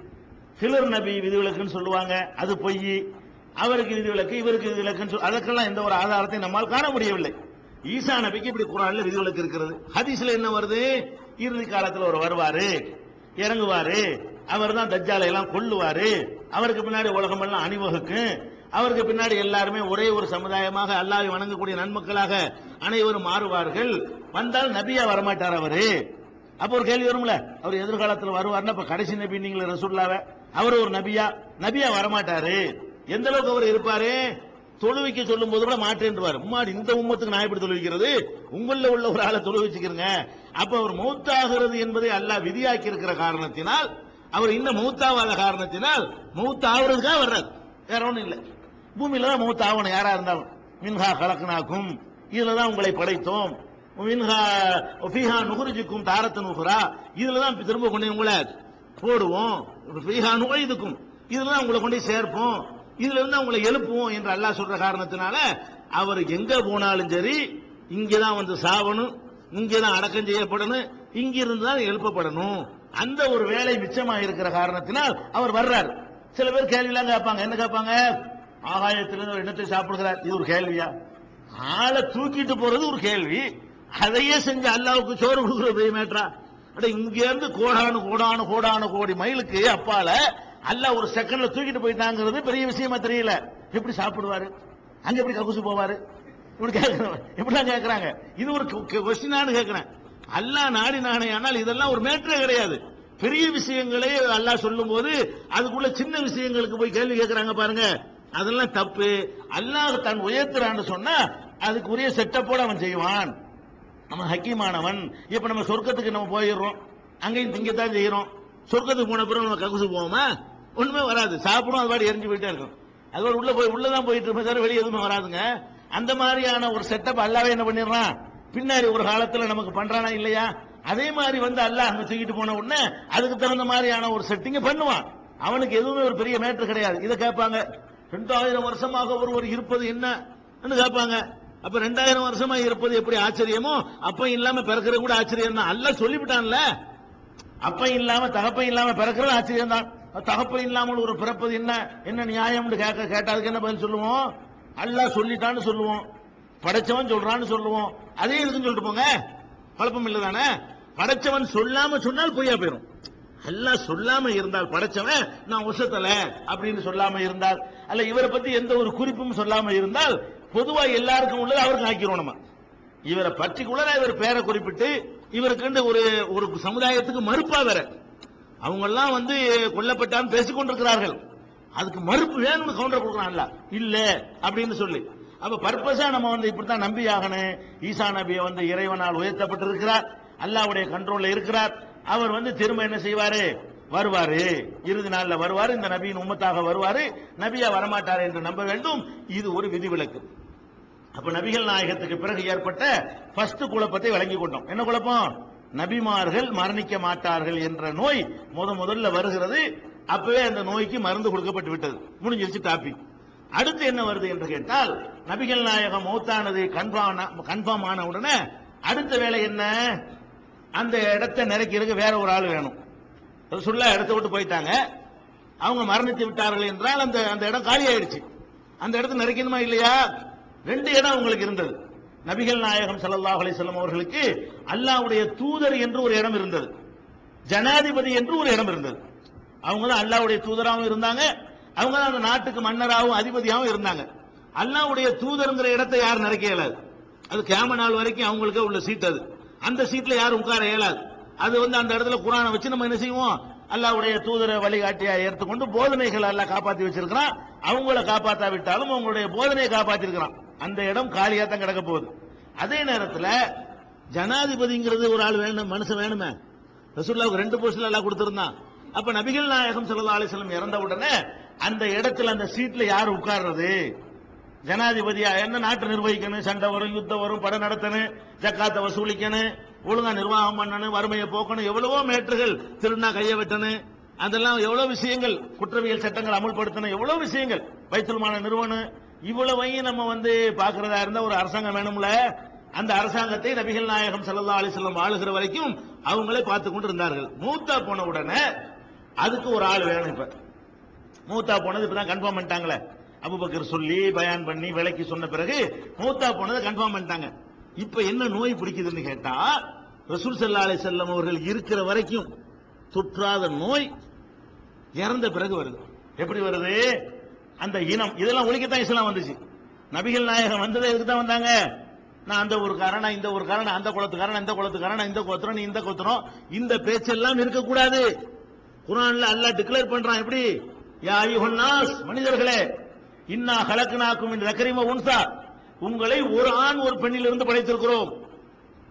ஹிலர் நபி விதிவிலக்குன்னு சொல்லுவாங்க அது பொய். அவருக்கு விதிவிலக்கு இவருக்கு விதிவிலக்குன்னு சொல் அதற்கெல்லாம் எந்த ஒரு ஆதாரத்தையும் நம்மால் காண முடியவில்லை. ஈசா நபிக்கு இப்படி குரான்ல விதிவிலக்கு இருக்கிறது. ஹதீஸ்ல என்ன வருது? இறுதி காலத்தில் ஒரு வருவாரு இறங்குவாரு அவர் தான் தஜ்ஜாலை எல்லாம் கொல்லுவாரு. அவருக்கு பின்னாடி உலகம் எல்லாம் அணிவகுக்கும். அவருக்கு பின்னாடி எல்லாருமே ஒரே ஒரு சமுதாயமாக அல்லாவை வணங்கக்கூடிய நன்மக்களாக அனைவரும் மாறுவார்கள். வந்தால் நபியா வரமாட்டார் அவரு. அப்ப ஒரு கேள்வி வரும்ல? அவர் எதிர்காலத்தில் வருவார்னா இப்ப கடைசி நபி நீங்களே ரசூல்லாவ அவர் ஒரு நபியா? நபியா வரமாட்டாரு. எந்த அளவுக்கு அவர் இருப்பாரு? தொழுவிக்க சொல்லும் போது கூட மாற்றேன்றுவார். உம்மா இந்த உம்மத்துக்கு நான் எப்படி தொழுவிக்கிறது? உங்கள உள்ள ஒரு ஆளை தொழுவிச்சுக்கிறங்க அப்ப அவர் மௌத்தாகிறது என்பதை அல்லாஹ் விதியாக்கி இருக்கிற காரணத்தினால் அவர் இன்னும் மௌத்தாவாத காரணத்தினால் மௌத்தாகிறதுக்காக வர்றார். வேற ஒன்றும் இல்லை. பூமியில தான் மௌத்தாகணும் யாரா இருந்தாலும் மின்ஹா கலக்கனாக்கும் இதுல தான் உங்களை படைத்தோம். மின்ஹா ஃபீஹா நுகுரிஜுக்கும் தாரத்த நுகரா இதுல தான் திரும்ப கொண்டு உங்களை போடுவோம். ஃபீஹா நுகைதுக்கும் இதுல தான் உங்களை கொண்டு சேர்ப்போம். இதுல இருந்து அவங்களை எழுப்புவோம் என்று அல்லாஹ் சொல்ற காரணத்தினால அவர் எங்க போனாலும் சரி இங்கதான் வந்து சாவணும் இங்கதான் அடக்கம் செய்யப்படணும் இங்கிருந்து தான் எழுப்பப்படணும். அந்த ஒரு வேலை மிச்சமாக இருக்கிற காரணத்தினால் அவர் வர்றார். சில பேர் கேள்வியெல்லாம் கேட்பாங்க. என்ன கேட்பாங்க? ஆகாயத்திலிருந்து ஒரு இடத்தை சாப்பிடுகிறார்? இது ஒரு கேள்வியா? ஆளை தூக்கிட்டு போறது ஒரு கேள்வி. அதையே செஞ்சு அல்லாவுக்கு சோறு கொடுக்குறது மேட்ரா அட இங்க இருந்து கோடானு கோடானு கோடானு கோடி மைலுக்கு அப்பால அல்ல ஒரு செகண்ட்ல தூக்கிட்டு போயிட்டாங்கிறது பெரிய விஷயமா தெரியல. எப்படி சாப்பிடுவாரு? அங்க எப்படி ககுசு போவாரு? இப்படி கேட்கிறேன் இப்படிலாம் கேட்கறாங்க இது ஒரு கொஸ்டினானு கேட்கிறேன் அல்லா நாடி நானே ஆனால் இதெல்லாம் ஒரு மேட்டரே கிடையாது. பெரிய விஷயங்களே அல்லாஹ் சொல்லும் போது அதுக்குள்ள சின்ன விஷயங்களுக்கு போய் கேள்வி கேட்கறாங்க பாருங்க. அதெல்லாம் தப்பு. அல்லாஹ் தன் உயர்த்துறான்னு சொன்னா அதுக்குரிய செட்டப்போட அவன் செய்வான். நம்ம ஹக்கீமானவன். இப்ப நம்ம சொர்க்கத்துக்கு நம்ம போயிடுறோம். அங்கேயும் திங்கத்தான் செய்யறோம். சொர்க்கத்துக்கு போன பிறகு நம்ம ககுசு போவோமா? ஒண்ணுமே வராது. சாப்பிடும் அது பாடி எரிஞ்சு போயிட்டே இருக்கும். அது உள்ள போய் உள்ளதான் போயிட்டு இருப்போம் சார் வெளியே எதுவுமே வராதுங்க. அந்த மாதிரியான ஒரு செட்டப் அல்லாவே என்ன பண்ணிடுறான்? பின்னாடி ஒரு காலத்துல நமக்கு பண்றானா இல்லையா? அதே மாதிரி வந்து அல்லாஹ் அங்க தூக்கிட்டு போன உடனே அதுக்கு தகுந்த மாதிரியான ஒரு செட்டிங்க பண்ணுவான். அவனுக்கு எதுவுமே ஒரு பெரிய மேட்டர் கிடையாது. இதை கேட்பாங்க. ரெண்டாயிரம் வருஷமாக ஒருவர் இருப்பது என்ன? கேட்பாங்க. அப்ப ரெண்டாயிரம் வருஷமா இருப்பது எப்படி ஆச்சரியமோ? அப்ப இல்லாம பிறக்கிறது கூட ஆச்சரியம் தான் அல்ல சொல்லிவிட்டான்ல. அப்ப இல்லாம தகப்ப இல்லாம பிறக்கிறது ஆச்சரியம் தான் தகப்பு இல்லாமல் ஒரு பிறப்பது என்ன? என்ன நியாயம்னு கேட்க கேட்டாதுக்கு என்ன பதில் சொல்லுவோம்? அல்லாஹ் சொல்லிட்டான்னு சொல்லுவோம். படைச்சவன் சொல்றான்னு சொல்லுவோம். அதே இருக்குன்னு சொல்லிட்டு போங்க. குழப்பம் இல்லை தானே படைச்சவன் சொல்லாம சொன்னால் பொய்யா போயிடும் அல்லாஹ் சொல்லாம இருந்தால் படைச்சவன் நான் உசத்தல அப்படின்னு சொல்லாம இருந்தால் அல்ல இவரை பத்தி எந்த ஒரு குறிப்பும் சொல்லாம இருந்தால் பொதுவா எல்லாருக்கும் உள்ளது அவருக்கு ஆக்கிரும் நம்ம. இவரை பர்டிகுலரா இவர் பேரை குறிப்பிட்டு இவருக்கு ஒரு ஒரு சமுதாயத்துக்கு மறுப்பா வேற. அவங்கெல்லாம் வந்து கொல்லப்பட்டான்னு பேசிக்கொண்டிருக்கிறார்கள் அதுக்கு மறுப்பு வேணும்னு கவுண்டர் கொடுக்கறான்ல. இல்ல அப்படின்னு சொல்லி. அப்ப பர்பஸா நம்ம வந்து இப்படித்தான் நம்பி ஆகணும் ஈசா நபியை வந்து இறைவனால் உயர்த்தப்பட்டிருக்கிறார். அல்லாவுடைய கண்ட்ரோல்ல இருக்கிறார். அவர் வந்து திரும்ப என்ன செய்வாரு? வருவாரு. இறுதி நாள்ல வருவாரு. இந்த நபியின் உம்மத்தாக வருவாரு. நபியா வரமாட்டார் என்று நம்ப வேண்டும். இது ஒரு விதிவிலக்கு. அப்ப நபிகள் நாயகத்துக்கு பிறகு ஏற்பட்ட ஃபர்ஸ்ட் குழப்பத்தை வழங்கி கொண்டோம். என்ன குழப்பம்? நபிமார்கள் மரணிக்க மாட்டார்கள் என்ற நோய் முத முதல்ல வருகிறது. அப்பவே அந்த நோய்க்கு மருந்து கொடுக்கப்பட்டு விட்டது. முடிஞ்சிருச்சு டாபிக் அடுத்து என்ன வருது என்று கேட்டால் நபிகள் நாயகம் மௌத்தானது கன்ஃபார்ம் கன்ஃபார்ம் ஆன உடனே அடுத்த வேலை என்ன? அந்த இடத்தை நிறைக்கிறதுக்கு வேற ஒரு ஆள் வேணும். சொல்ல இடத்த விட்டு போயிட்டாங்க. அவங்க மரணித்து விட்டார்கள் என்றால் அந்த அந்த இடம் காலி ஆயிடுச்சு அந்த இடத்த நிறைக்கணுமா இல்லையா? ரெண்டு இடம் உங்களுக்கு இருந்தது. நபிகள் நாயகம் சல்லாஹ் அலிசல்லம் அவர்களுக்கு அல்லாவுடைய தூதர் என்று ஒரு இடம் இருந்தது. ஜனாதிபதி என்று ஒரு இடம் இருந்தது. அவங்க தான் அல்லாவுடைய தூதராகவும் இருந்தாங்க. அவங்க தான் அந்த நாட்டுக்கு மன்னராகவும் அதிபதியாகவும் இருந்தாங்க. அல்லாவுடைய தூதருங்கிற இடத்தை யாரும் நிறைக்க இயலாது. அது கேம நாள் வரைக்கும் அவங்களுக்கு உள்ள சீட் அது. அந்த சீட்ல யாரும் உட்கார இயலாது. அது வந்து அந்த இடத்துல குரானை வச்சு நம்ம என்ன செய்வோம்? அல்லாவுடைய தூதரை வழிகாட்டியா ஏற்றுக்கொண்டு போதனைகள் எல்லாம் காப்பாற்றி வச்சிருக்கிறான். அவங்கள காப்பாத்தாவிட்டாலும் அவங்களுடைய போதனையை காப்பாற்றிருக்கிறான் அந்த இடம் காலியா தான் கிடக்க போகுது. அதே நேரத்தில் ஜனாதிபதிங்கிறது ஒரு ஆள் வேணும் மனுஷன் வேணுமே. ரசூல்லாவுக்கு ரெண்டு போஸ்ட்ல எல்லாம் கொடுத்துருந்தான். அப்ப நபிகள் நாயகம் ஸல்லல்லாஹு அலைஹி இறந்த உடனே அந்த இடத்துல அந்த சீட்ல யார் உட்கார்றது? ஜனாதிபதியா? என்ன நாட்டை நிர்வகிக்கணும்? சண்டை வரும் யுத்தம் வரும் படம் நடத்தணும் ஜக்காத்தை வசூலிக்கணும் ஒழுங்கா நிர்வாகம் பண்ணணும் வறுமையை போக்கணும் எவ்வளவோ மேட்டுகள் திருநா கையை வெட்டணும். அதெல்லாம் எவ்வளவு விஷயங்கள் குற்றவியல் சட்டங்கள் அமல்படுத்தணும் எவ்வளவு விஷயங்கள். வைத்தல்மான நிறுவனம் இவ்வளவையும் நம்ம வந்து பாக்குறதா இருந்தா ஒரு அரசாங்கம் வேணும்ல? அந்த அரசாங்கத்தை நபிகள் நாயகம் சல்லா அலிசல்லம் வஸல்லம் ஆளுகிற வரைக்கும் அவங்களே பார்த்து கொண்டு இருந்தார்கள் மூத்தா போன உடனே அதுக்கு ஒரு ஆள் வேணும் இப்ப. மூத்தா போனது இப்பதான் கன்ஃபார்ம் பண்ணிட்டாங்களே. அபுபக்கர் சொல்லி பயான் பண்ணி விலைக்கு சொன்ன பிறகு மூத்தா போனதை கன்ஃபார்ம் பண்ணிட்டாங்க. இப்ப என்ன நோய் பிடிக்குதுன்னு கேட்டா ரசூல் சல்லா அலி செல்லம் அவர்கள் இருக்கிற வரைக்கும் தொற்றாத நோய் இறந்த பிறகு வருது. எப்படி வருது? அந்த இனம். இதெல்லாம் ஒழிக்கத்தான் இஸ்லாம் வந்துச்சு. நபிகள் நாயகம் வந்ததே இதுக்கு தான் வந்தாங்க? நான் அந்த ஒரு காரணம் இந்த ஒரு காரணம் அந்த குளத்துக்காரன் இந்த குளத்துக்காரன் இந்த கோத்திரம் நீ இந்த கோத்திரம் இந்த பேச்செல்லாம் இருக்கக்கூடாது. குரான்ல அல்லாஹ் டிக்ளேர் பண்றான் எப்படி? யா மனிதர்களே இன்னா ஹலக்குனாக்கும் இந்த ரக்கரிம உன்சா. உங்களை ஒரு ஆண் ஒரு பெண்ணிலிருந்து படைத்திருக்கிறோம்.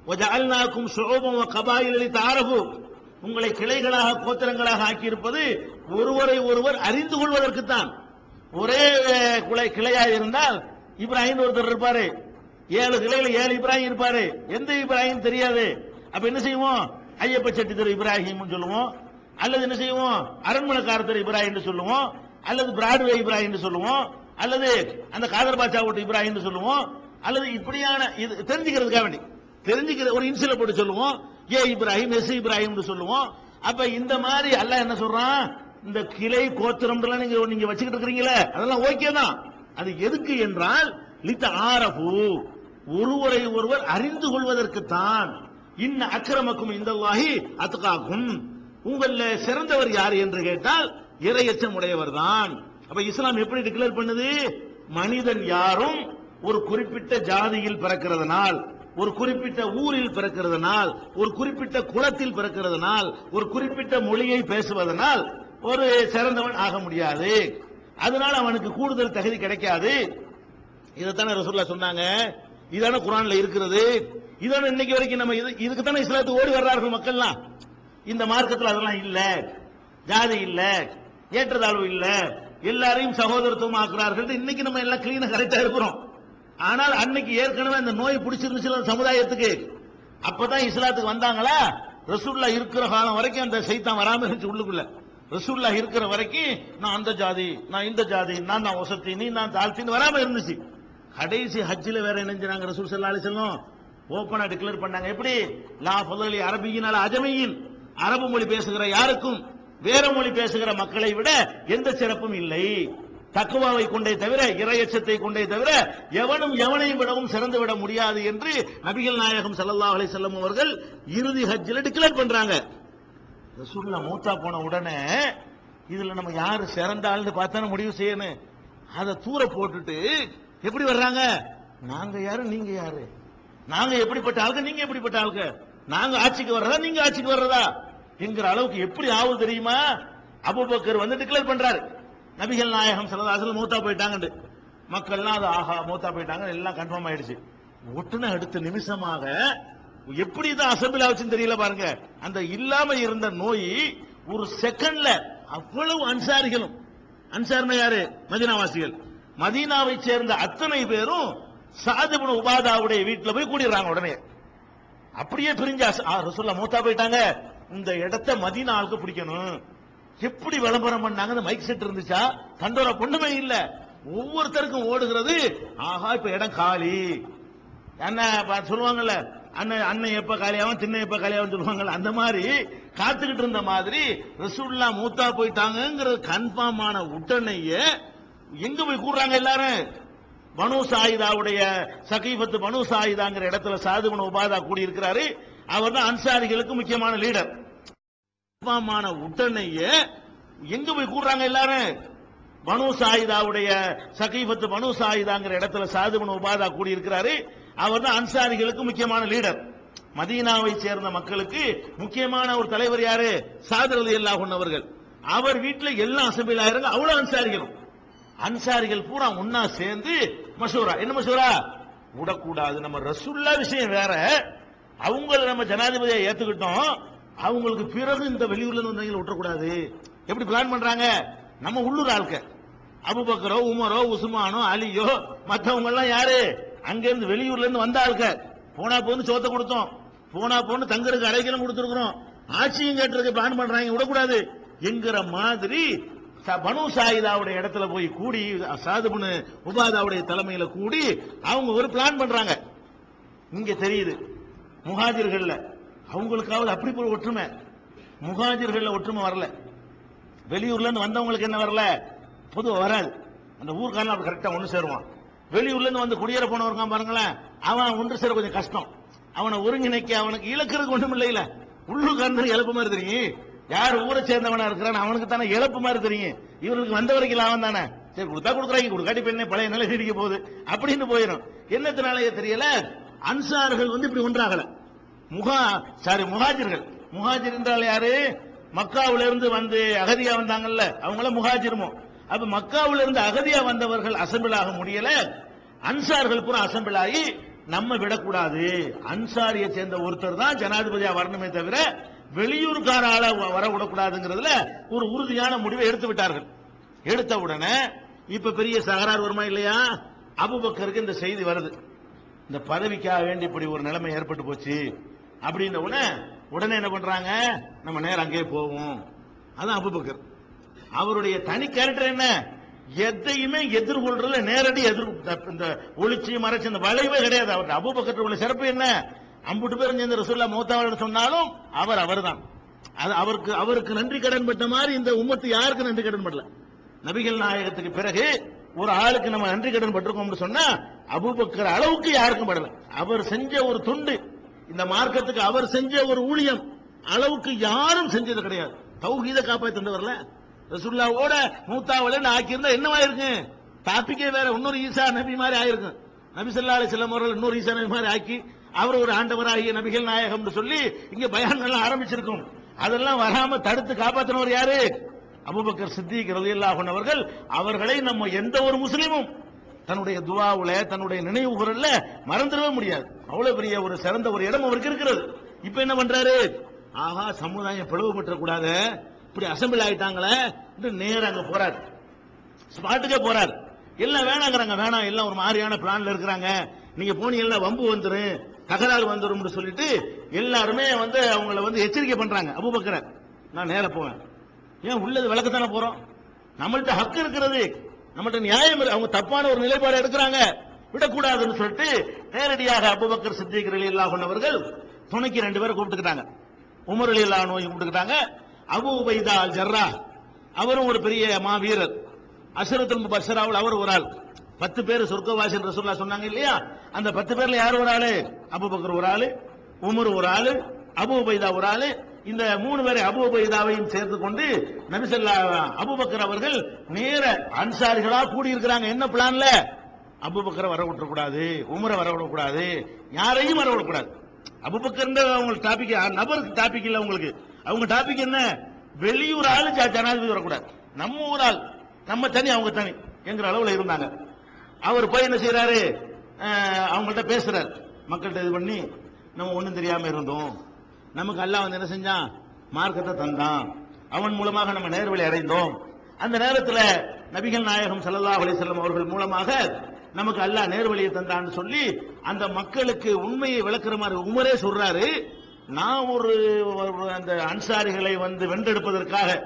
வஜஅல்னாக்கும் ஷுஊபன் கபாயில் கபாயில லிதஆரஃபு உங்களை கிளைகளாக கோத்திரங்களாக ஆக்கியிருப்பது ஒருவரை ஒருவர் அறிந்து கொள்வதற்குத்தான். ஒரே குலை கிளையா இருந்தால் இப்ராஹிம் ஒருத்தர் இருப்பாரு. ஏழு கிளையில ஏழு இப்ராஹிம் இருப்பாரு. எந்த இப்ராஹிம் தெரியாது. அப்ப என்ன செய்வோம்? ஐயப்ப செட்டி திரு இப்ராஹிம் சொல்லுவோம். அல்லது என்ன செய்வோம்? அரண்மனைக்கார திரு இப்ராஹிம் சொல்லுவோம். அல்லது பிராட்வே இப்ராஹிம் சொல்லுவோம். அல்லது அந்த காதர் பாட்சா ஓட்டு இப்ராஹிம் சொல்லுவோம். அல்லது இப்படியான இது தெரிஞ்சுக்கிறதுக்காக வேண்டி. தெரிஞ்சுக்கிற ஒரு இன்சில போட்டு சொல்லுவோம். ஏ இப்ராஹிம் எஸ் இப்ராஹிம் சொல்லுவோம். அப்ப இந்த மாதிரி அல்ல என்ன சொல்றான்? இந்த கிளை கோத்திரம் நீங்க நீங்க வச்சுக்கிட்டு இருக்கிறீங்களே அதெல்லாம் ஓகே தான். அது எதுக்கு என்றால் லித்த ஆரபு ஒருவரை ஒருவர் அறிந்து கொள்வதற்குத்தான். இன்ன அக்கிரமக்கும் இந்த வாகி அத்துக்காகும் உங்கள சிறந்தவர் யார் என்று கேட்டால் இரையச்சம் உடையவர் தான் அப்ப இஸ்லாம் எப்படி டிக்ளேர் பண்ணுது? மனிதன் யாரும் ஒரு குறிப்பிட்ட ஜாதியில் பிறக்கிறதுனால் ஒரு குறிப்பிட்ட ஊரில் பிறக்கிறதுனால் ஒரு குறிப்பிட்ட குலத்தில் பிறக்கிறதுனால் ஒரு குறிப்பிட்ட மொழியை பேசுவதனால் ஒரு சிறந்தவன் ஆக முடியாது. அதனால அவனுக்கு கூடுதல் தகுதி கிடைக்காது. இதைத்தானே ரசூல்லா சொன்னாங்க. இதான குரான்ல இருக்கிறது. இதான இன்னைக்கு வரைக்கும் நம்ம இது இதுக்கு தானே இஸ்லாத்துக்கு ஓடி வர்றார்கள் மக்கள்லாம். இந்த மார்க்கத்தில் அதெல்லாம் இல்ல. ஜாதி இல்ல. ஏற்றத்தாழ்வு இல்ல. எல்லாரையும் சகோதரத்துவம் ஆக்குறார்கள். இன்னைக்கு நம்ம எல்லாம் கிளீனா கரெக்டா இருக்கிறோம். ஆனால் அன்னைக்கு ஏற்கனவே அந்த நோய் பிடிச்சிருந்துச்சு அந்த சமுதாயத்துக்கு. அப்பதான் இஸ்லாத்துக்கு வந்தாங்களா? ரசூல்லா இருக்கிற காலம் வரைக்கும் அந்த சைத்தான் வராம இருந்துச்சு உள்ளுக்குள்ள. ரசூல்லா இருக்கிற வரைக்கும் நான் அந்த ஜாதி நான் இந்த ஜாதி நான் நான் வசத்தி நீ நான் தாழ்த்தின்னு வராம இருந்துச்சு. கடைசி ஹஜ்ஜில் வேற இணைஞ்சாங்க ரசூல் சல்லா அலிசல்லம் ஓப்பனா டிக்ளேர் பண்ணாங்க. எப்படி? லா ஃபதலி அரபியினால் அஜமையின் அரபு மொழி பேசுகிற யாருக்கும் வேற மொழி பேசுகிற மக்களை விட எந்த சிறப்பும் இல்லை. தக்குவாவை கொண்டே தவிர இரையச்சத்தை கொண்டே தவிர எவனும் எவனையும் விடவும் சிறந்து விட முடியாது என்று நபிகள் நாயகம் ஸல்லல்லாஹு அலைஹி அவர்கள் இறுதி ஹஜ்ஜில் டிக்ளேர் பண்றாங்க. ரசூல்லா மூத்தா போன உடனே இதுல நம்ம யாரு சிறந்த ஆள்னு பார்த்தானே முடிவு செய்யணும். அதை தூர போட்டுட்டு எப்படி வர்றாங்க? நாங்க யாரு நீங்க யாரு? நாங்க எப்படிப்பட்ட ஆளுங்க நீங்க எப்படிப்பட்ட ஆளுங்க நாங்க ஆட்சிக்கு வர்றதா நீங்க ஆட்சிக்கு வர்றதா? என்கிற அளவுக்கு எப்படி ஆகுது தெரியுமா? அபுபக்கர் வந்து டிக்ளேர் பண்றாரு. நபிகள் நாயகம் சிலதாசல் மூத்தா போயிட்டாங்கன்னு மக்கள்லாம் அது ஆஹா மூத்தா போயிட்டாங்க எல்லாம் கன்ஃபார்ம் ஆயிடுச்சு. ஒட்டுன அடுத்த நிமிஷமாக எப்படி தான் அசம்பிள் ஆச்சுன்னு தெரியல பாருங்க. அந்த இல்லாம இருந்த நோய் ஒரு செகண்ட்ல அவ்வளவு அன்சாரிகளும். அன்சார்னா யாரு? மதினாவாசிகள். மதீனாவை சேர்ந்த அத்தனை பேரும் சாதுபுன உபாதாவுடைய வீட்டில் போய் கூடிடுறாங்க உடனே. அப்படியே பிரிஞ்சு அச- ரசூல்லா மூத்தா போயிட்டாங்க. இந்த இடத்த மதீனாவுக்கு பிடிக்கணும். எப்படி விளம்பரம் பண்ணாங்க? அந்த மைக் செட் இருந்துச்சா? தண்டோர பொண்ணுமே இல்ல. ஒவ்வொருத்தருக்கும் ஓடுகிறது. ஆஹா இப்ப இடம் காலி. என்ன சொல்லுவாங்கல்ல அண்ணன் அண்ணன் எப்ப காலியாவும் திண்ணை எப்ப காலியாவும் சொல்லுவாங்க அந்த மாதிரி காத்துக்கிட்டு இருந்த மாதிரி ரசூல்லா மூத்தா போயிட்டாங்கங்கிறது கன்ஃபார்ம் ஆன உடனேயே எங்க போய் கூடுறாங்க எல்லாரும்? பனு சாயிதாவுடைய சகீபத்து பனு சாயிதாங்கிற இடத்துல சாதுகுண உபாதா கூடி இருக்கிறாரு அவர் தான் அன்சாரிகளுக்கு முக்கியமான லீடர் கன்ஃபார்மான உடனேயே எங்க போய் கூடுறாங்க எல்லாரும்? பனு சாயிதாவுடைய சகீபத்து பனு சாயிதாங்கிற இடத்துல சாதுகுண உபாதா கூடி இருக்கிறாரு அவர் தான் அன்சாரிகளுக்கு முக்கியமான லீடர். மதீனாவை சேர்ந்த மக்களுக்கு முக்கியமான ஒரு தலைவர் யாரு? சாதர் அலி அல்லாஹ் அவர்கள். அவர் வீட்டில் எல்லாம் அசம்பிள் ஆயிருங்க அவ்வளவு அன்சாரிகளும். அன்சாரிகள் பூரா ஒன்னா சேர்ந்து மசூரா. என்ன மசூரா? விடக்கூடாது. நம்ம ரசுல்லா விஷயம் வேற. அவங்கள நம்ம ஜனாதிபதியை ஏத்துக்கிட்டோம். அவங்களுக்கு பிறகு இந்த வெளியூர்ல இருந்து வந்தவங்களை விட்டுறக்கூடாது. எப்படி பிளான் பண்றாங்க? நம்ம உள்ளூர் ஆள்க அபுபக்கரோ உமரோ உஸ்மானோ அலியோ மற்றவங்க எல்லாம் யாரு? அங்கிருந்து வெளியூர்ல இருந்து வந்த ஆளுக்க போனா போன்னு சோத்த கொடுத்தோம். போனா போன்னு தங்கருக்கு அடைக்கலம் கொடுத்துருக்கிறோம். ஆட்சியும் கேட்டுறதுக்கு பிளான் பண்றாங்க விடக்கூடாது என்கிற மாதிரி ச- பனு சாயிதாவுடைய இடத்துல போய் கூடி சாதுபுனு உபாதாவுடைய தலைமையில கூடி அவங்க ஒரு பிளான் பண்றாங்க. இங்க தெரியுது முஹாஜிர்கள்ல அவங்களுக்காவது அப்படி போய் ஒற்றுமை. முஹாஜிர்கள்ல ஒற்றுமை வரல. வெளியூர்ல இருந்து வந்தவங்களுக்கு என்ன வரல? பொதுவாக வராது. அந்த ஊர்க்காரன் அப்படி கரெக்டா ஒன்று சேருவான். வெளியூர்ல இருந்து வந்து குடியேற போனவங்க பாருங்களேன். அவன் ஒன்று சேர கொஞ்சம் கஷ்டம். அவனை ஒருங்கிணைக்க அவனுக்கு இழக்கிறதுக்கு ஒண்ணும் இல்லையில. உள்ளூர்காரன் இழப்பு மாதிரி தெரியும். யார் ஊரை சேர்ந்தவனா இருக்கிறான் அவனுக்கு தானே இழப்பு மாதிரி தெரியும். இவர்களுக்கு வந்த வரைக்கும் லாபம் தானே. சரி கொடுத்தா கொடுக்குறாங்க கொடுக்காட்டி பெண்ணே பழைய நிலை நீடிக்க போகுது. அப்படின்னு போயிடும். என்னத்தினாலே தெரியல? அன்சார்கள் வந்து இப்படி ஒன்றாகல. முகா சாரி முகாஜிர்கள் முகாஜிர் என்றால் யாரு? மக்காவில இருந்து வந்து அகதியா வந்தாங்கல்ல. அவங்கள முகாஜிருமோ அப்ப மக்காவில் இருந்து அகதியா வந்தவர்கள் அசம்பிள் ஆக முடியல. அன்சார்கள் பூரா அசம்பிள் ஆகி நம்ம விடக்கூடாது. அன்சாரியை சேர்ந்த ஒருத்தர் தான் ஜனாதிபதியா வரணுமே தவிர வெளியூர்காரால ஆள வர விடக்கூடாதுங்கிறதுல ஒரு உறுதியான முடிவை எடுத்து விட்டார்கள். எடுத்த உடனே இப்ப பெரிய சகரார் வருமா இல்லையா? அபுபக்கருக்கு இந்த செய்தி வருது. இந்த பதவிக்காக வேண்டி இப்படி ஒரு நிலைமை ஏற்பட்டு போச்சு. அப்படின்ன உடனே உடனே என்ன பண்றாங்க? நம்ம நேரம் அங்கேயே போவோம். அதான் அபுபக்கர். அவருடைய தனி கேரக்டர் என்ன? எதையுமே எதிர்கொள்றதுல நேரடி எதிர் இந்த ஒளிச்சி மறைச்சு இந்த வளைவே கிடையாது. அவர் அபுபக்கர் உள்ள சிறப்பு என்ன? அம்புட்டு பேர் இந்த ரசூல்லா மூத்தாவளர் சொன்னாலும் அவர் அவர்தான். அது அவருக்கு அவருக்கு நன்றி கடன் பட்ட மாதிரி இந்த உம்மத்து யாருக்கு நன்றி கடன் படல? நபிகள் நாயகத்துக்கு பிறகு ஒரு ஆளுக்கு நம்ம நன்றி கடன் பட்டிருக்கோம்னு சொன்னா அபுபக்கர் அளவுக்கு யாருக்கும் படல. அவர் செஞ்ச ஒரு துண்டு இந்த மார்க்கத்துக்கு அவர் செஞ்ச ஒரு ஊழியம் அளவுக்கு யாரும் செஞ்சது கிடையாது. தௌஹீத காப்பாத்தி தந்தவர்ல ரசுல்லாவோட மூத்தாவல ஆக்கியிருந்தா என்னவாயிருக்கு? டாபிக்கே வேற இன்னொரு ஈசா நபி மாதிரி ஆயிருக்கும் நபி ஸல்லல்லாஹு அலைஹி வஸல்லம் அவர்கள் இன்னொரு ஈசா நபி மாதிரி ஆக்கி அவர் ஒரு ஆண்டவராகிய நபிகள் நாயகம்னு சொல்லி இங்க பயான்கள் ஆரம்பிச்சிருக்கும். அதெல்லாம் வராம தடுத்து காப்பாத்தினவர் யாரு? அபுபக்கர் சித்திக் ரலியல்லாஹு அவர்கள். அவர்களை நம்ம எந்த ஒரு முஸ்லீமும் தன்னுடைய துவாவுல தன்னுடைய நினைவு குரல்ல மறந்துடவே முடியாது. அவ்வளவு பெரிய ஒரு சிறந்த ஒரு இடம் அவருக்கு இருக்கிறது. இப்ப என்ன பண்றாரு? ஆஹா சமுதாயம் பிளவுபட்டுற கூடாது இப்படி அசம்பிள் ஆயிட்டாங்களே நேரம் அங்க போறாரு. ஸ்பாட்டுக்கே போறாரு. எல்லாம் வேணாங்கிறாங்க வேணாம் எல்லாம் ஒரு மாதிரியான பிளான்ல இருக்கிறாங்க. நீங்க போனீங்கன்னா வம்பு வந்துடும் தகராறு வந்துடும் சொல்லிட்டு எல்லாருமே வந்து அவங்கள வந்து எச்சரிக்கை பண்றாங்க. அபூபக்கரை நான் நேர போவேன். ஏன் உள்ளது விளக்கத்தானே போறோம்? நம்மள்ட்ட ஹக்கு இருக்கிறது. நம்மள்ட்ட நியாயம் அவங்க தப்பான ஒரு நிலைப்பாடு எடுக்கிறாங்க. விடக்கூடாதுன்னு சொல்லிட்டு நேரடியாக அபுபக்கர் சித்திகர் அலி அல்லாஹ் அவர்கள் துணைக்கு ரெண்டு பேரும் கூப்பிட்டுக்கிட்டாங்க. உமர் ரலியல்லாஹு அன்ஹு கூப்பிட்டுக்கிட்டாங்க. அபு உபைதா அல் ஜர்ரா அவரும் ஒரு பெரிய மாவீரர். அஷரத்துல் முபஷராவில் அவர் ஒரு ஆள். பத்து பேர் சொர்க்கவாசன் ரசூல்லா சொன்னாங்க இல்லையா? அந்த பத்து பேர்ல யார் ஒரு ஆளு? அபுபக்கர் ஒரு ஆளு உமர் ஒரு ஆளு அபு உபைதா ஒரு ஆளு. இந்த மூணு பேரை அபு உபைதாவையும் சேர்த்து கொண்டு நபிசல்லா அபுபக்கர் அவர்கள் நேர அன்சாரிகளா கூடி இருக்கிறாங்க என்ன பிளான்ல? அபுபக்கரை வர விட்டுறக்கூடாது உமரை வர விடக்கூடாது யாரையும் வர விடக்கூடாது. அபுபக்கர் அவங்களுக்கு டாபிக் நபருக்கு டாபிக் இல்லை உங்களுக்கு அவங்க டாபிக் என்ன? வெளியூர் ஆளு ஜனாதிபதி வரக்கூடாது. நம்ம ஊர் ஆள். நம்ம தனி அவங்க தனி என்கிற அளவில் இருந்தாங்க. அவர் போய் என்ன செய்யறாரு அவங்கள்ட்ட பேசுறாரு. மக்கள்கிட்ட இது பண்ணி நம்ம ஒன்றும் தெரியாம இருந்தோம். நமக்கு அல்லாஹ் வந்து என்ன செஞ்சான்? மார்க்கத்தை தந்தான். அவன் மூலமாக நம்ம நேர்வழி அடைந்தோம். அந்த நேரத்தில் நபிகள் நாயகம் சல்லா அலிசல்லம் அவர்கள் மூலமாக நமக்கு அல்லாஹ் நேர்வழியை தந்தான்னு சொல்லி அந்த மக்களுக்கு உண்மையை விளக்குற மாதிரி உமரே சொல்றாரு. நான் ஒரு ஒரு அந்த அன்சாரிகளை வந்து வென்றெடுப்பதற்காக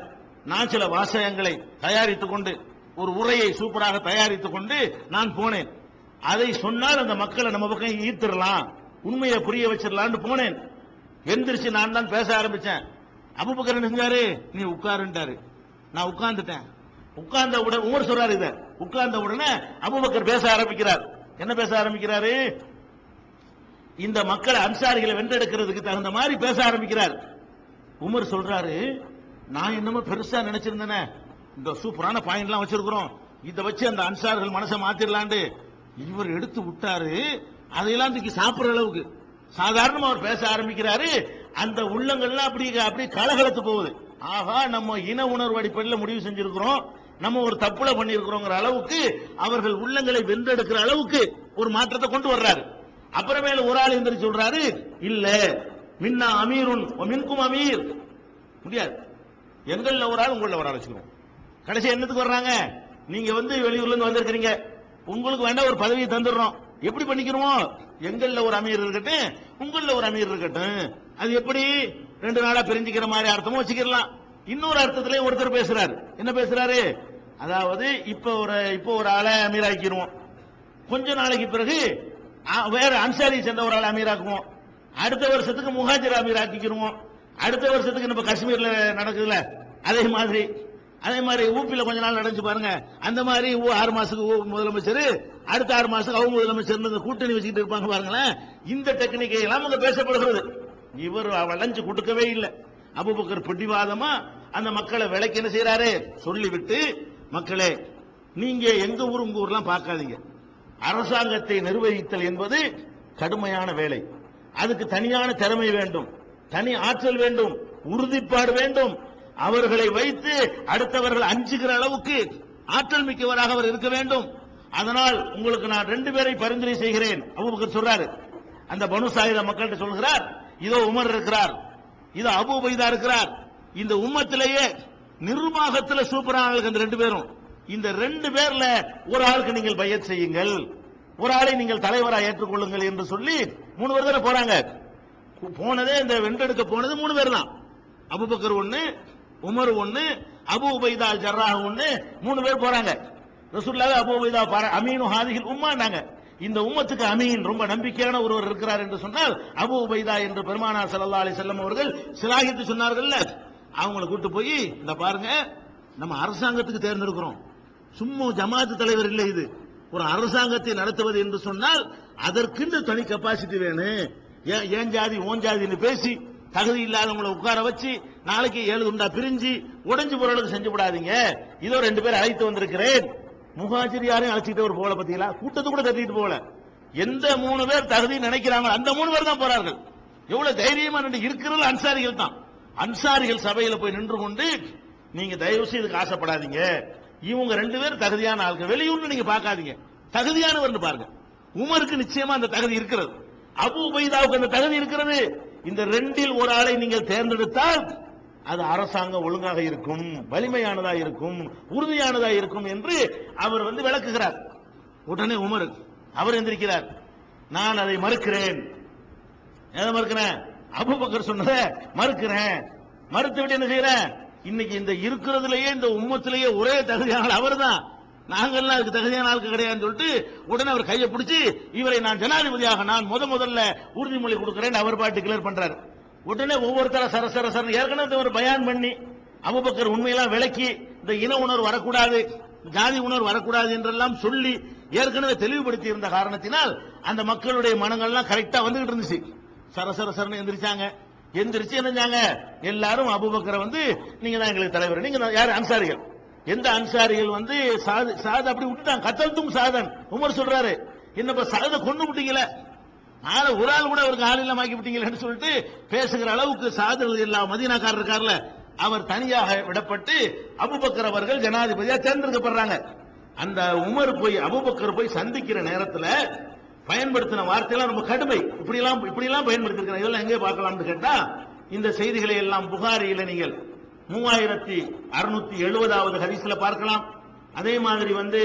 நான் சில வாசகங்களை தயாரித்துக் கொண்டு ஒரு உரையை சூப்பராக தயாரித்துக் கொண்டு நான் போனேன். அதை சொன்னால் அந்த மக்களை நம்ம பக்கம் ஈர்த்திடலாம். உண்மையை புரிய வச்சிடலாம்னு போனேன். எந்திரிச்சு நான் தான் பேச ஆரம்பிச்சேன். அபுபக்கர் செஞ்சாரு? நீ உட்காருன்ட்டாரு. நான் உட்கார்ந்துட்டேன். உட்கார்ந்த உடனே உமர் சொல்றாரு இத. உட்கார்ந்த உடனே அபுபக்கர் பேச ஆரம்பிக்கிறார். என்ன பேச ஆரம்பிக்கிறாரு? இந்த மக்களை அன்சாரிகளை வென்றெடுக்கிறதுக்கு தகுந்த மாதிரி பேச ஆரம்பிக்கிறார். உமர் சொல்றாரு நான் என்னமோ பெருசா நினைச்சிருந்தேனே. இந்த சூப்பரான பாயிண்ட்லாம் வச்சிருக்கிறோம். இதை வச்சு அந்த அன்சார்கள் மனசை மாத்திரலாண்டு இவர் எடுத்து விட்டாரு. அதையெல்லாம் தூக்கி சாப்பிடுற அளவுக்கு. சாதாரணமா அவர் பேச ஆரம்பிக்கிறாரு. அந்த உள்ளங்கள்லாம் அப்படி அப்படி கலகலத்து போகுது. ஆகா நம்ம இன உணர்வு அடிப்படையில் முடிவு செஞ்சிருக்கிறோம். நம்ம ஒரு தப்புல பண்ணிருக்கிறோங்கிற அளவுக்கு அவர்கள் உள்ளங்களை வென்றெடுக்கிற அளவுக்கு ஒரு மாற்றத்தை கொண்டு வர்றாரு. அப்புறமேல ஒரு ஆள் எந்திரிச்சு சொல்றாரு இல்ல மின்னா அமீருன் மின்கும் அமீர். முடியாது. எங்கள்ல ஒரு ஆள் உங்கள ஒரு ஆள் வச்சுக்கிறோம். கடைசி என்னத்துக்கு வர்றாங்க? நீங்க வந்து வெளியூர்ல இருந்து வந்திருக்கிறீங்க. உங்களுக்கு வேண்டாம் ஒரு பதவியை தந்துடுறோம். எப்படி பண்ணிக்கிறோம்? எங்கள்ல ஒரு அமீர் இருக்கட்டும் உங்கள ஒரு அமீர் இருக்கட்டும். அது எப்படி? ரெண்டு நாளா பிரிஞ்சுக்கிற மாதிரி அர்த்தமும் வச்சுக்கலாம் இன்னொரு அர்த்தத்திலே ஒருத்தர் பேசுறாரு. என்ன பேசுறாரு? அதாவது இப்ப ஒரு இப்ப ஒரு ஆளை அமீர் ஆக்கிடுவோம் கொஞ்ச நாளைக்கு பிறகு வேற அன்சாரி சேர்ந்த ஒரு ஆள் அமீராக்குவோம். அடுத்த வருஷத்துக்கு முஹாஜிர் அமீர் ஆக்கிக்கிருவோம் அடுத்த வருஷத்துக்கு நம்ம காஷ்மீர்ல நடக்குதுல அதே மாதிரி அதே மாதிரி ஊப்பில கொஞ்ச நாள் நடந்துச்சு பாருங்க. அந்த மாதிரி ஊ- ஆறு மாசத்துக்கு முதலமைச்சர் அடுத்த ஆறு மாசத்துக்கு அவங்க முதலமைச்சர் இந்த கூட்டணி வச்சுக்கிட்டு இருப்பாங்க பாருங்களேன். இந்த டெக்னிக்கை எல்லாம் அங்க பேசப்படுகிறது. இவர் வளைஞ்சு கொடுக்கவே இல்லை. அபுபக்கர் பிடிவாதமா அந்த மக்களை விலைக்கு என்ன செய்யறாரு சொல்லிவிட்டு மக்களே நீங்க எங்க ஊர் உங்க ஊர்லாம் பார்க்காதீங்க. அரசாங்கத்தை நிர்வகித்தல் என்பது கடுமையான வேலை. அதுக்கு தனியான திறமை வேண்டும். தனி ஆற்றல் வேண்டும். உறுதிப்பாடு வேண்டும். அவர்களை வைத்து அடுத்தவர்கள் அஞ்சுகிற அளவுக்கு ஆற்றல் மிக்கவராக அவர் இருக்க வேண்டும். அதனால் உங்களுக்கு நான் ரெண்டு பேரை பரிந்துரை செய்கிறேன். அபுபக்கர் சொல்றாரு. அந்த பனு மக்கள்கிட்ட சொல்கிறார் இதோ உமர் இருக்கிறார் இதோ அபு பைதா இருக்கிறார். இந்த உம்மத்திலேயே நிர்வாகத்தில் சூப்பரான இந்த ரெண்டு பேரும். இந்த ரெண்டு பேர்ல ஒரு ஆளுக்கு நீங்கள் பையத் செய்யுங்கள் ஒரு ஆளை நீங்கள் தலைவராக ஏற்றுக்கொள்ளுங்கள் என்று சொல்லி மூணு பேர் தானே போறாங்க. போனதே இந்த வென்றெடுக்க போனது மூணு பேர் தான். அபுபக்கர் ஒண்ணு உமர் ஒண்ணு அபு உபைதா ஜர்ரா ஒண்ணு மூணு பேர் போறாங்க. ரசூல்லாவே அபு உபைதா பார- அமீனு ஹாதிகள் உம்மாண்டாங்க இந்த உம்மத்துக்கு அமீன் ரொம்ப நம்பிக்கையான ஒருவர் இருக்கிறார் என்று சொன்னால் அபு உபைதா என்று பெருமானார் சல்லா அலி செல்லம் அவர்கள் சிலாகித்து சொன்னார்கள்ல அவங்கள கூட்டு போய் இந்த பாருங்க நம்ம அரசாங்கத்துக்கு தேர்ந்தெடுக்கிறோம். சும்மா ஜமாத்து தலைவர் இல்லை இது. ஒரு அரசாங்கத்தை நடத்துவது என்று சொன்னால் அதற்குன்னு தனி கெப்பாசிட்டி வேணும். ஏன் ஏன் ஜாதி ஓன் ஜாதின்னு பேசி தகுதி இல்லாதவங்களை உட்கார வச்சு நாளைக்கு ஏழு உண்டா பிரிஞ்சு உடைஞ்சு பொருளுக்கு செஞ்சு விடாதீங்க. இதோ ரெண்டு பேர் அழைத்து வந்திருக்கிறேன். முகாஜிர் யாரையும் அழைச்சிட்டு ஒரு போல பத்தீங்களா கூட்டத்தை கூட தட்டிட்டு போகல. எந்த மூணு பேர் தகுதி நினைக்கிறாங்க அந்த மூணு பேர் தான் போறார்கள். எவ்வளவு தைரியமா நின்று இருக்கிறது அன்சாரிகள் தான். அன்சாரிகள் சபையில போய் நின்று கொண்டு நீங்க தயவு செய்து இதுக்கு ஆசைப்படாதீங்க இவங்க ரெண்டு பேரும் தகுதியான ஆளுங்க வெளியூர்ல நீங்க பார்க்காதீங்க. தகுதியானவர்னு பாருங்க. உமருக்கு நிச்சயமா அந்த தகுதி இருக்கிறது. அபு உபைதாவுக்கு அந்த தகுதி இருக்கிறது. இந்த ரெண்டில் ஒரு ஆளை நீங்கள் தேர்ந்தெடுத்தால் அது அரசாங்கம் ஒழுங்காக இருக்கும் வலிமையானதா இருக்கும் உறுதியானதா இருக்கும் என்று அவர் வந்து விளக்குகிறார். உடனே உமர் அவர் எந்திருக்கிறார். நான் அதை மறுக்கிறேன். எதை மறுக்கிறேன்? அபுபக்கர் சொன்னதை மறுக்கிறேன். மறுத்து விட்டு என்ன செய்யறேன்? இன்னைக்கு இந்த இருக்கிறதுலயே இந்த உம்மத்திலேயே ஒரே தகுதியான அவர் தான் நாங்கள்லாம் அதுக்கு தகுதியான ஆளுக்கு கிடையாதுன்னு சொல்லிட்டு உடனே அவர் கையை பிடிச்சி இவரை நான் ஜனாதிபதியாக நான் முத முதல்ல உறுதிமொழி கொடுக்கிறேன் அவர் பாட்டு கிளியர் பண்றாரு. உடனே ஒவ்வொருத்தர சர சர சர ஏற்கனவே ஒரு பயான் பண்ணி அபுபக்கர் உண்மையெல்லாம் விளக்கி இந்த இன உணர்வு வரக்கூடாது ஜாதி உணர்வு வரக்கூடாது என்றெல்லாம் சொல்லி ஏற்கனவே தெளிவுபடுத்தி இருந்த காரணத்தினால் அந்த மக்களுடைய மனங்கள்லாம் கரெக்டா வந்துகிட்டு இருந்துச்சு. சர சர எந்திரிச்சாங்க. எந்திரிச்சு என்னஞ்சாங்க எல்லாரும் அபுபக்கரை வந்து நீங்க தான் எங்களுக்கு தலைவர். நீங்க யார்? அன்சாரிகள். எந்த அன்சாரிகள் வந்து சாது சாது அப்படி விட்டுட்டான் கத்தல்தும் சாதன். உமர் சொல்றாரு. என்னப்ப சாதை கொண்டு விட்டீங்களே? ஆளை ஒரு ஆள் கூட அவருக்கு ஆள் இல்லாம ஆக்கி விட்டீங்களேன்னு சொல்லிட்டு பேசுகிற அளவுக்கு சாது இல்லா மதீனாக்காரர் இருக்கார்ல அவர் தனியாக விடப்பட்டு அபுபக்கர் அவர்கள் ஜனாதிபதியா தேர்ந்தெடுக்கப்படுறாங்க. அந்த உமர் போய் அபுபக்கர் போய் சந்திக்கிற நேரத்தில் பயன்படுத்தின வார்த்தையெல்லாம் ரொம்ப கடுமை. இப்படி எல்லாம் இப்படி எல்லாம் இதெல்லாம் எங்கே பார்க்கலாம்னு கேட்டா இந்த செய்திகளை எல்லாம் புகாரியில நீங்கள் மூவாயிரத்தி அறுநூத்தி எழுபதாவது ஹரிசில பார்க்கலாம். அதே மாதிரி வந்து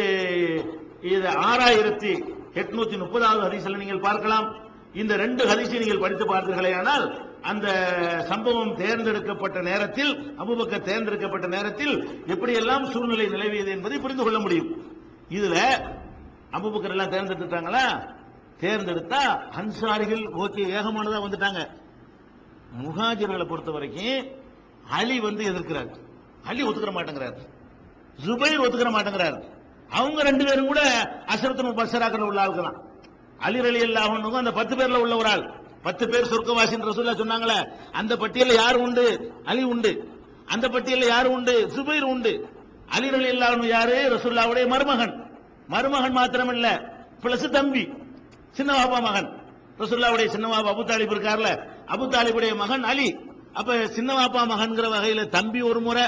இது ஆறாயிரத்தி எட்நூத்தி முப்பதாவது ஹரிசில நீங்கள் பார்க்கலாம். இந்த ரெண்டு ஹரிசை நீங்கள் படித்து பார்த்தீர்களேயானால் அந்த சம்பவம் தேர்ந்தெடுக்கப்பட்ட நேரத்தில் அபுபக்க தேர்ந்தெடுக்கப்பட்ட நேரத்தில் எப்படியெல்லாம் சூழ்நிலை நிலவியது என்பதை புரிந்து கொள்ள முடியும். இதுல அபுபக்கர் எல்லாம் தேர்ந்தெடுத்துட்டாங்களா? தேர்ந்தெடுத்தா அன்சாரிகள் ஓகே ஏகமானதா வந்துட்டாங்க. முகாஜர்களை பொறுத்த வரைக்கும் அலி வந்து எதிர்க்கிறார். அலி ஒத்துக்கிற மாட்டேங்கிறார். ஜுபைர் ஒத்துக்கிற மாட்டேங்கிறார். அவங்க ரெண்டு பேரும் கூட அசரத்து பசராக்கிற உள்ள ஆளுக்கு தான். அலி அலி அல்லாஹ் அந்த பத்து பேர்ல உள்ள ஒரு ஆள். பத்து பேர் சொர்க்கவாசின் ரசூல்லா சொன்னாங்களே அந்த பட்டியலில் யார் உண்டு? அலி உண்டு. அந்த பட்டியலில் யார் உண்டு? சுபைர் உண்டு. அலி அலி அல்லாஹ் யாரு? ரசூல்லாவுடைய மருமகன். மருமகன் மாத்திரமல்ல. பிளஸ் தம்பி. சின்ன பாபா மகன். ரசுல்லாவுடைய சின்ன பாபா அபு தாலிப் இருக்கார்ல. அபு தாலிபுடைய மகன் அலி. அப்ப சின்ன பாப்பா மகன்கிற வகையில தம்பி ஒரு முறை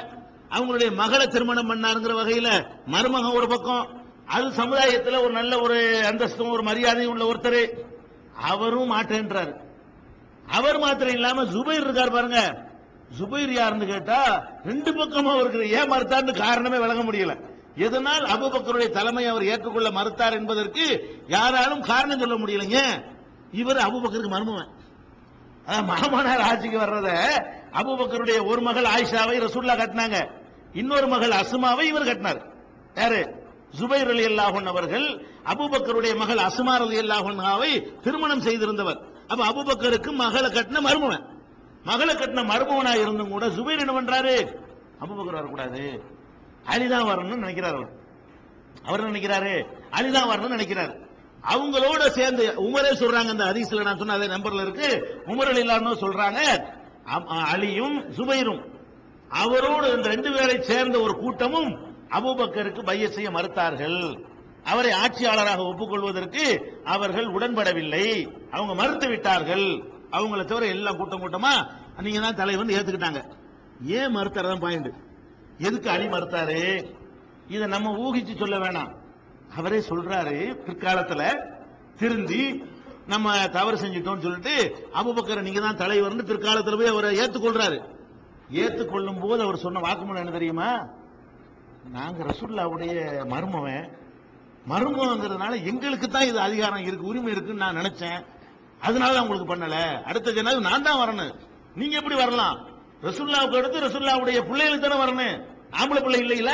அவங்களுடைய மகளை திருமணம் பண்ணாருங்கிற வகையில மருமகன் ஒரு பக்கம். அது சமுதாயத்துல ஒரு நல்ல ஒரு அந்தஸ்தும் ஒரு மரியாதையும் உள்ள ஒருத்தர். அவரும் மாட்டேன்றார் அவர் மாத்திரம் இல்லாம ஜுபைர் இருக்கார் பாருங்க. ஜுபைர் யாருன்னு கேட்டா ரெண்டு பக்கமும் அவருக்கு ஏன் காரணமே விளங்க முடியல. எதனால் அபுபக்கருடைய தலைமை அவர் ஏற்றுக்கொள்ள மறுத்தார் என்பதற்கு யாராலும் காரணம் சொல்ல முடியலைங்க. இவர் அபுபக்கருக்கு மருமவன் மாமனார் ஆட்சிக்கு வர்றத அபுபக்கருடைய ஒரு மகள் ஆயிஷாவை ரசூல்லா கட்டினாங்க. இன்னொரு மகள் அசுமாவை இவர் கட்டினார். யாரு? ஜுபைர் அலி அல்லாஹன் அவர்கள் அபுபக்கருடைய மகள் அசுமா அலி அல்லாஹாவை திருமணம் செய்திருந்தவர். அப்ப அபுபக்கருக்கு மகளை கட்டின மருமவன் மகளை கட்டின மருமவனா இருந்தும் கூட ஜுபைர் என்ன பண்றாரு? அபுபக்கர் வரக்கூடாது. அலிதான் வரணும்னு நினைக்கிறார் அவர். அவர் நினைக்கிறாரு? அலிதான் வரணும்னு நினைக்கிறார். அவங்களோட சேர்ந்து உமரே சொல்றாங்க அந்த ஹதீஸ்ல நான் சொன்ன அதே நம்பர்ல இருக்கு. உமர் அலி சொல்றாங்க அம்- அலியும் சுபைரும் அவரோடு இந்த ரெண்டு பேரை சேர்ந்த ஒரு கூட்டமும் அபுபக்கருக்கு பைய செய்ய மறுத்தார்கள். அவரை ஆட்சியாளராக ஒப்புக்கொள்வதற்கு அவர்கள் உடன்படவில்லை. அவங்க மறுத்து விட்டார்கள். அவங்களை தவிர எல்லா கூட்டம் கூட்டமா? நீங்க தான் தலைவர் ஏத்துக்கிட்டாங்க. ஏன் மறுத்தார் பாயிண்ட் எதுக்கு அலி மறுத்தாரு இதை நம்ம ஊகிச்சு சொல்ல வேணாம். அவரே சொல்றாரு பிற்காலத்துல திருந்தி நம்ம தவறு செஞ்சிட்டோம்னு சொல்லிட்டு அபுபக்கர் நீங்க தான் தலைவர்னு பிற்காலத்துல போய் அவரை ஏத்துக்கொள்றாரு. ஏத்துக்கொள்ளும் போது அவர் சொன்ன வாக்குமூலம் என்ன தெரியுமா? நாங்க ரசுல்லாவுடைய மருமவன் மருமவங்கிறதுனால எங்களுக்கு தான் இது அதிகாரம் இருக்கு உரிமை இருக்குன்னு நான் நினைச்சேன். அதனால உங்களுக்கு பண்ணல. அடுத்த ஜனாவது நான் தான் வரணும். நீங்க எப்படி வரலாம்? ரசுல்லாவுக்கு அடுத்து ரசுல்லாவுடைய பிள்ளைகளுக்கு தானே வரணும். ஆம்பளை பிள்ளை இல்லையில?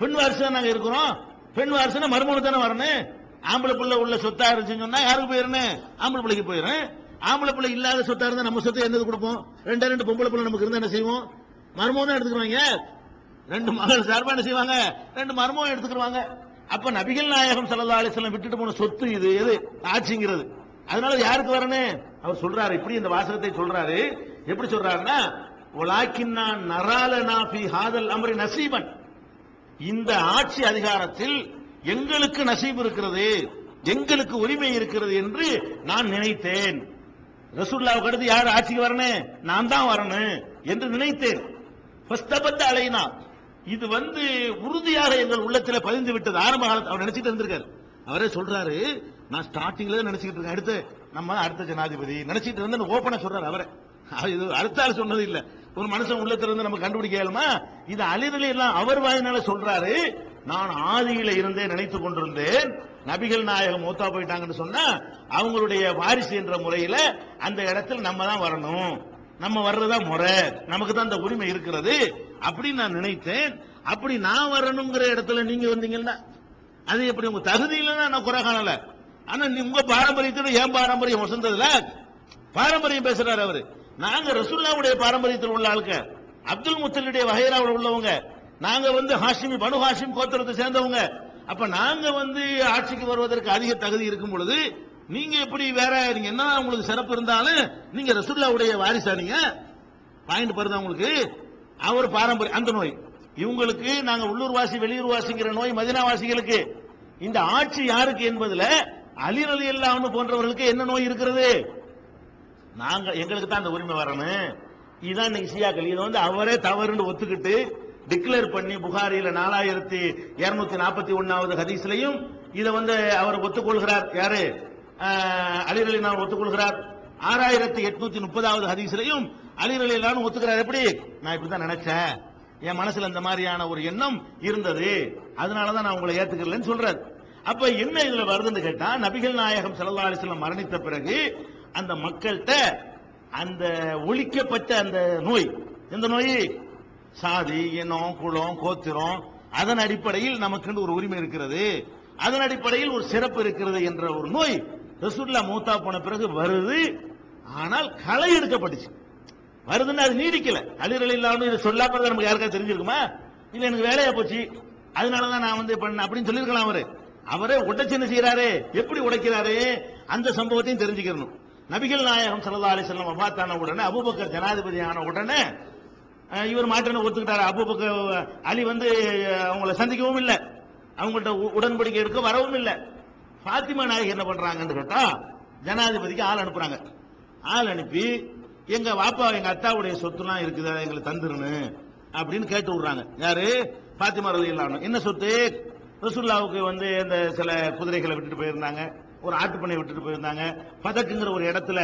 பெண் வாரிசு தான் நாங்க இருக்கிறோம். பெண் வாரிசுனா மறுமணம் தானே வரணும். ஆம்பளை பிள்ளை உள்ள சொத்தா இருந்துச்சுன்னு சொன்னா யாருக்கு போயிடணும் ஆம்பளை பிள்ளைக்கு போயிடும் ஆம்பளை பிள்ளை இல்லாத சொத்தா இருந்தா நம்ம சொத்தை என்னது கொடுப்போம்? ரெண்டே ரெண்டு பொம்பளை பிள்ளை நமக்கு இருந்தா என்ன செய்வோம்? மர்மம் தான் எடுத்துக்கிறாங்க ரெண்டு மகள் சார்பா என்ன செய்வாங்க? ரெண்டு மர்மம் எடுத்துக்கிறாங்க அப்ப நபிகள் நாயகம் சல்லா அலைஹி விட்டுட்டு போன சொத்து இது எது? ஆட்சிங்கிறது. அதனால யாருக்கு வரணும்? அவர் சொல்றாரு இப்படி இந்த வாசகத்தை சொல்றாரு. எப்படி சொல்றாருன்னா உலாக்கின்னா நராலனா பி ஹாதல் அம்ரி நசீபன் இந்த ஆட்சி அதிகாரத்தில் எங்களுக்கு நசீப் இருக்கிறது எங்களுக்கு உரிமை இருக்கிறது என்று நான் நினைத்தேன். ரசூல்லாவுக்கு அடுத்து யார் ஆட்சிக்கு வரணும்? நான் தான் வரணும் என்று நினைத்தேன். ஃபஸ்தபத்த அலைனா இது வந்து உறுதியாக எங்கள் உள்ளத்தில் பதிந்து விட்டது. ஆரம்ப காலத்தில் அவர் நினைச்சிட்டு இருந்திருக்காரு. அவரே சொல்றாரு நான் ஸ்டார்டிங்ல நினைச்சிட்டு இருக்கேன். அடுத்து நம்ம அடுத்த ஜனாதிபதி நினைச்சிட்டு இருந்து ஓப்பனா சொல்றாரு அவரே. அது இது அடுத்த ஆள் சொன்னது இல்லை. ஒரு மனுஷன் உள்ளத்திலிருந்து நம்ம கண்டுபிடிக்க இயலுமா? இது அழிதலை எல்லாம் அவர் வாயினால சொல்றாரு. நான் ஆதியில இருந்தே நினைத்துக் கொண்டிருந்தேன். நபிகள் நாயகம் மூத்தா போயிட்டாங்கன்னு சொன்னா அவங்களுடைய வாரிசு என்ற முறையில அந்த இடத்துல நம்ம தான் வரணும். நம்ம வர்றதா முறை. நமக்கு தான் அந்த உரிமை இருக்கிறது. அப்படின்னு நான் நினைத்தேன். அப்படி நான் வரணுங்கிற இடத்துல நீங்க வந்தீங்கன்னா அது எப்படி உங்க இல்லைன்னா நான் குறை காணல ஆனா உங்க பாரம்பரியத்தோட ஏன் பாரம்பரியம் வசந்ததுல? பாரம்பரியம் பேசுறாரு அவரு. நாங்க ரசூல்லாவுடைய பாரம்பரியத்தில் உள்ள ஆளுக்க அப்துல் முத்தலுடைய வகைராவில் உள்ளவங்க. நாங்க வந்து ஹாஷிமி பனு ஹாஷிம் கோத்திரத்தை சேர்ந்தவங்க. அப்ப நாங்க வந்து ஆட்சிக்கு வருவதற்கு அதிக தகுதி இருக்கும் பொழுது நீங்க எப்படி வேற நீங்க என்ன உங்களுக்கு சிறப்பு இருந்தாலும் நீங்க ரசூல்லாவுடைய வாரிசா நீங்க? பாயிண்ட் பாருங்க உங்களுக்கு? அவர் பாரம்பரிய அந்த நோய். இவங்களுக்கு நாங்க வெளியூர் வாசிங்கிற நோய் மதினாவாசிகளுக்கு. இந்த ஆட்சி யாருக்கு என்பதுல அலிரலி இல்லாமல் அல்லாஹ்னு போன்றவர்களுக்கு என்ன நோய் இருக்கிறது? நாங்க எங்களுக்கு தான் அந்த உரிமை வரணும். இதுதான் இன்னைக்கு சியாக்கள். இதை வந்து அவரே தவறுன்னு ஒத்துக்கிட்டு டிக்ளேர் பண்ணி புகாரியில நாலாயிரத்தி இருநூத்தி நாற்பத்தி ஒன்னாவது ஹதீஸ்லையும் இதை வந்து அவர் ஒத்துக்கொள்கிறார். யாரு? ஆஹ், அலி நான் ஒத்துக்கொள்கிறார். ஆறாயிரத்தி எட்நூத்தி முப்பதாவது ஹதீஸ்லையும் அலி நான் ஒத்துக்கிறார். எப்படி? நான் இப்படிதான் நினைச்சேன். என் மனசுல இந்த மாதிரியான ஒரு எண்ணம் இருந்தது. அதனாலதான் நான் உங்களை ஏத்துக்கலன்னு சொல்றாரு. அப்ப என்ன இதுல வருதுன்னு கேட்டா நபிகள் நாயகம் ஸல்லல்லாஹு மரணித்த பிறகு அந்த மக்கள்கிட்ட அந்த ஒழிக்கப்பட்ட அந்த நோய் எந்த நோய்? சாதி இனம் குலம் கோத்திரம் அதன் அடிப்படையில் நமக்கு ஒரு உரிமை இருக்கிறது. அதன் அடிப்படையில் ஒரு சிறப்பு இருக்கிறது என்ற ஒரு நோய் ரசூல்லா மூத்தா போன பிறகு வருது. ஆனால் களை எடுக்கப்பட்டுச்சு. வருதுன்னு அது நீடிக்கல. அலிரல் இல்லாமல் இதை சொல்லாம நமக்கு யாருக்கா தெரிஞ்சிருக்குமா? இல்ல எனக்கு வேலையா போச்சு. அதனாலதான் நான் வந்து பண்ண அப்படின்னு சொல்லியிருக்கலாம் அவரு. அவரே உடைச்சு என்ன செய்யறாரு எப்படி உடைக்கிறாரு? அந்த சம்பவத்தையும் தெரிஞ்சுக்கணும். நபிகள் நாயகம் சல்லா அலி செல்லம் வபாத்தான உடனே அபுபக்கர் ஜனாதிபதி ஆன உடனே இவர் மாற்றனை ஒத்துக்கிட்டாரு. அபுபக்கர் அலி வந்து அவங்கள சந்திக்கவும் இல்லை. அவங்கள்ட்ட உ- உடன்படிக்கை எடுக்க வரவும் இல்லை. ஃபாத்திமா நாயகி என்ன பண்றாங்கன்னு கேட்டா ஜனாதிபதிக்கு ஆள் அனுப்புறாங்க. ஆள் அனுப்பி எங்க வாப்பா எங்க அத்தாவுடைய சொத்துலாம் இருக்குதா? எங்களுக்கு தந்துருன்னு அப்படின்னு கேட்டு விடுறாங்க. யாரு? பாத்திமா ரதி என்ன சொத்து? ரசுல்லாவுக்கு வந்து இந்த சில குதிரைகளை விட்டுட்டு போயிருந்தாங்க. ஒரு ஆட்டுப்பண்ணை விட்டுட்டு போயிருந்தாங்க. பதக்குங்கிற ஒரு இடத்துல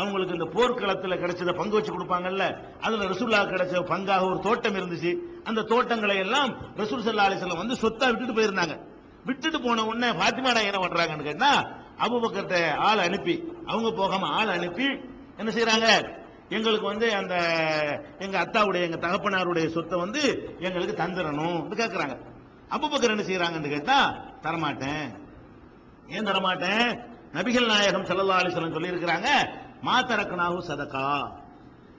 அவங்களுக்கு இந்த போர்க்களத்தில் கிடைச்சத பங்கு வச்சு கொடுப்பாங்கல்ல. அதுல ரசூல்லா கிடைச்ச பங்காக ஒரு தோட்டம் இருந்துச்சு. அந்த தோட்டங்களை எல்லாம் ரசூல் சல்லா அலிஸ்லாம் வந்து சொத்தா விட்டுட்டு போயிருந்தாங்க. விட்டுட்டு போன உடனே பாத்திமா என்ன பண்றாங்கன்னு கேட்டா அபுபக்கர்ட்ட ஆள் அனுப்பி அவங்க போகாம ஆள் அனுப்பி என்ன செய்யறாங்க எங்களுக்கு வந்து அந்த எங்க அத்தாவுடைய எங்க தகப்பனாருடைய சொத்தை வந்து எங்களுக்கு தந்துடணும் கேட்கறாங்க அபுபக்கர் என்ன செய்யறாங்கன்னு கேட்டா தரமாட்டேன். ஏன் தரமாட்டேன்? நபிகள் நாயகம் செல்லல்லா அலைஹி சொல்லி இருக்கிறாங்க மாத்தரக்கனாகு சதக்கா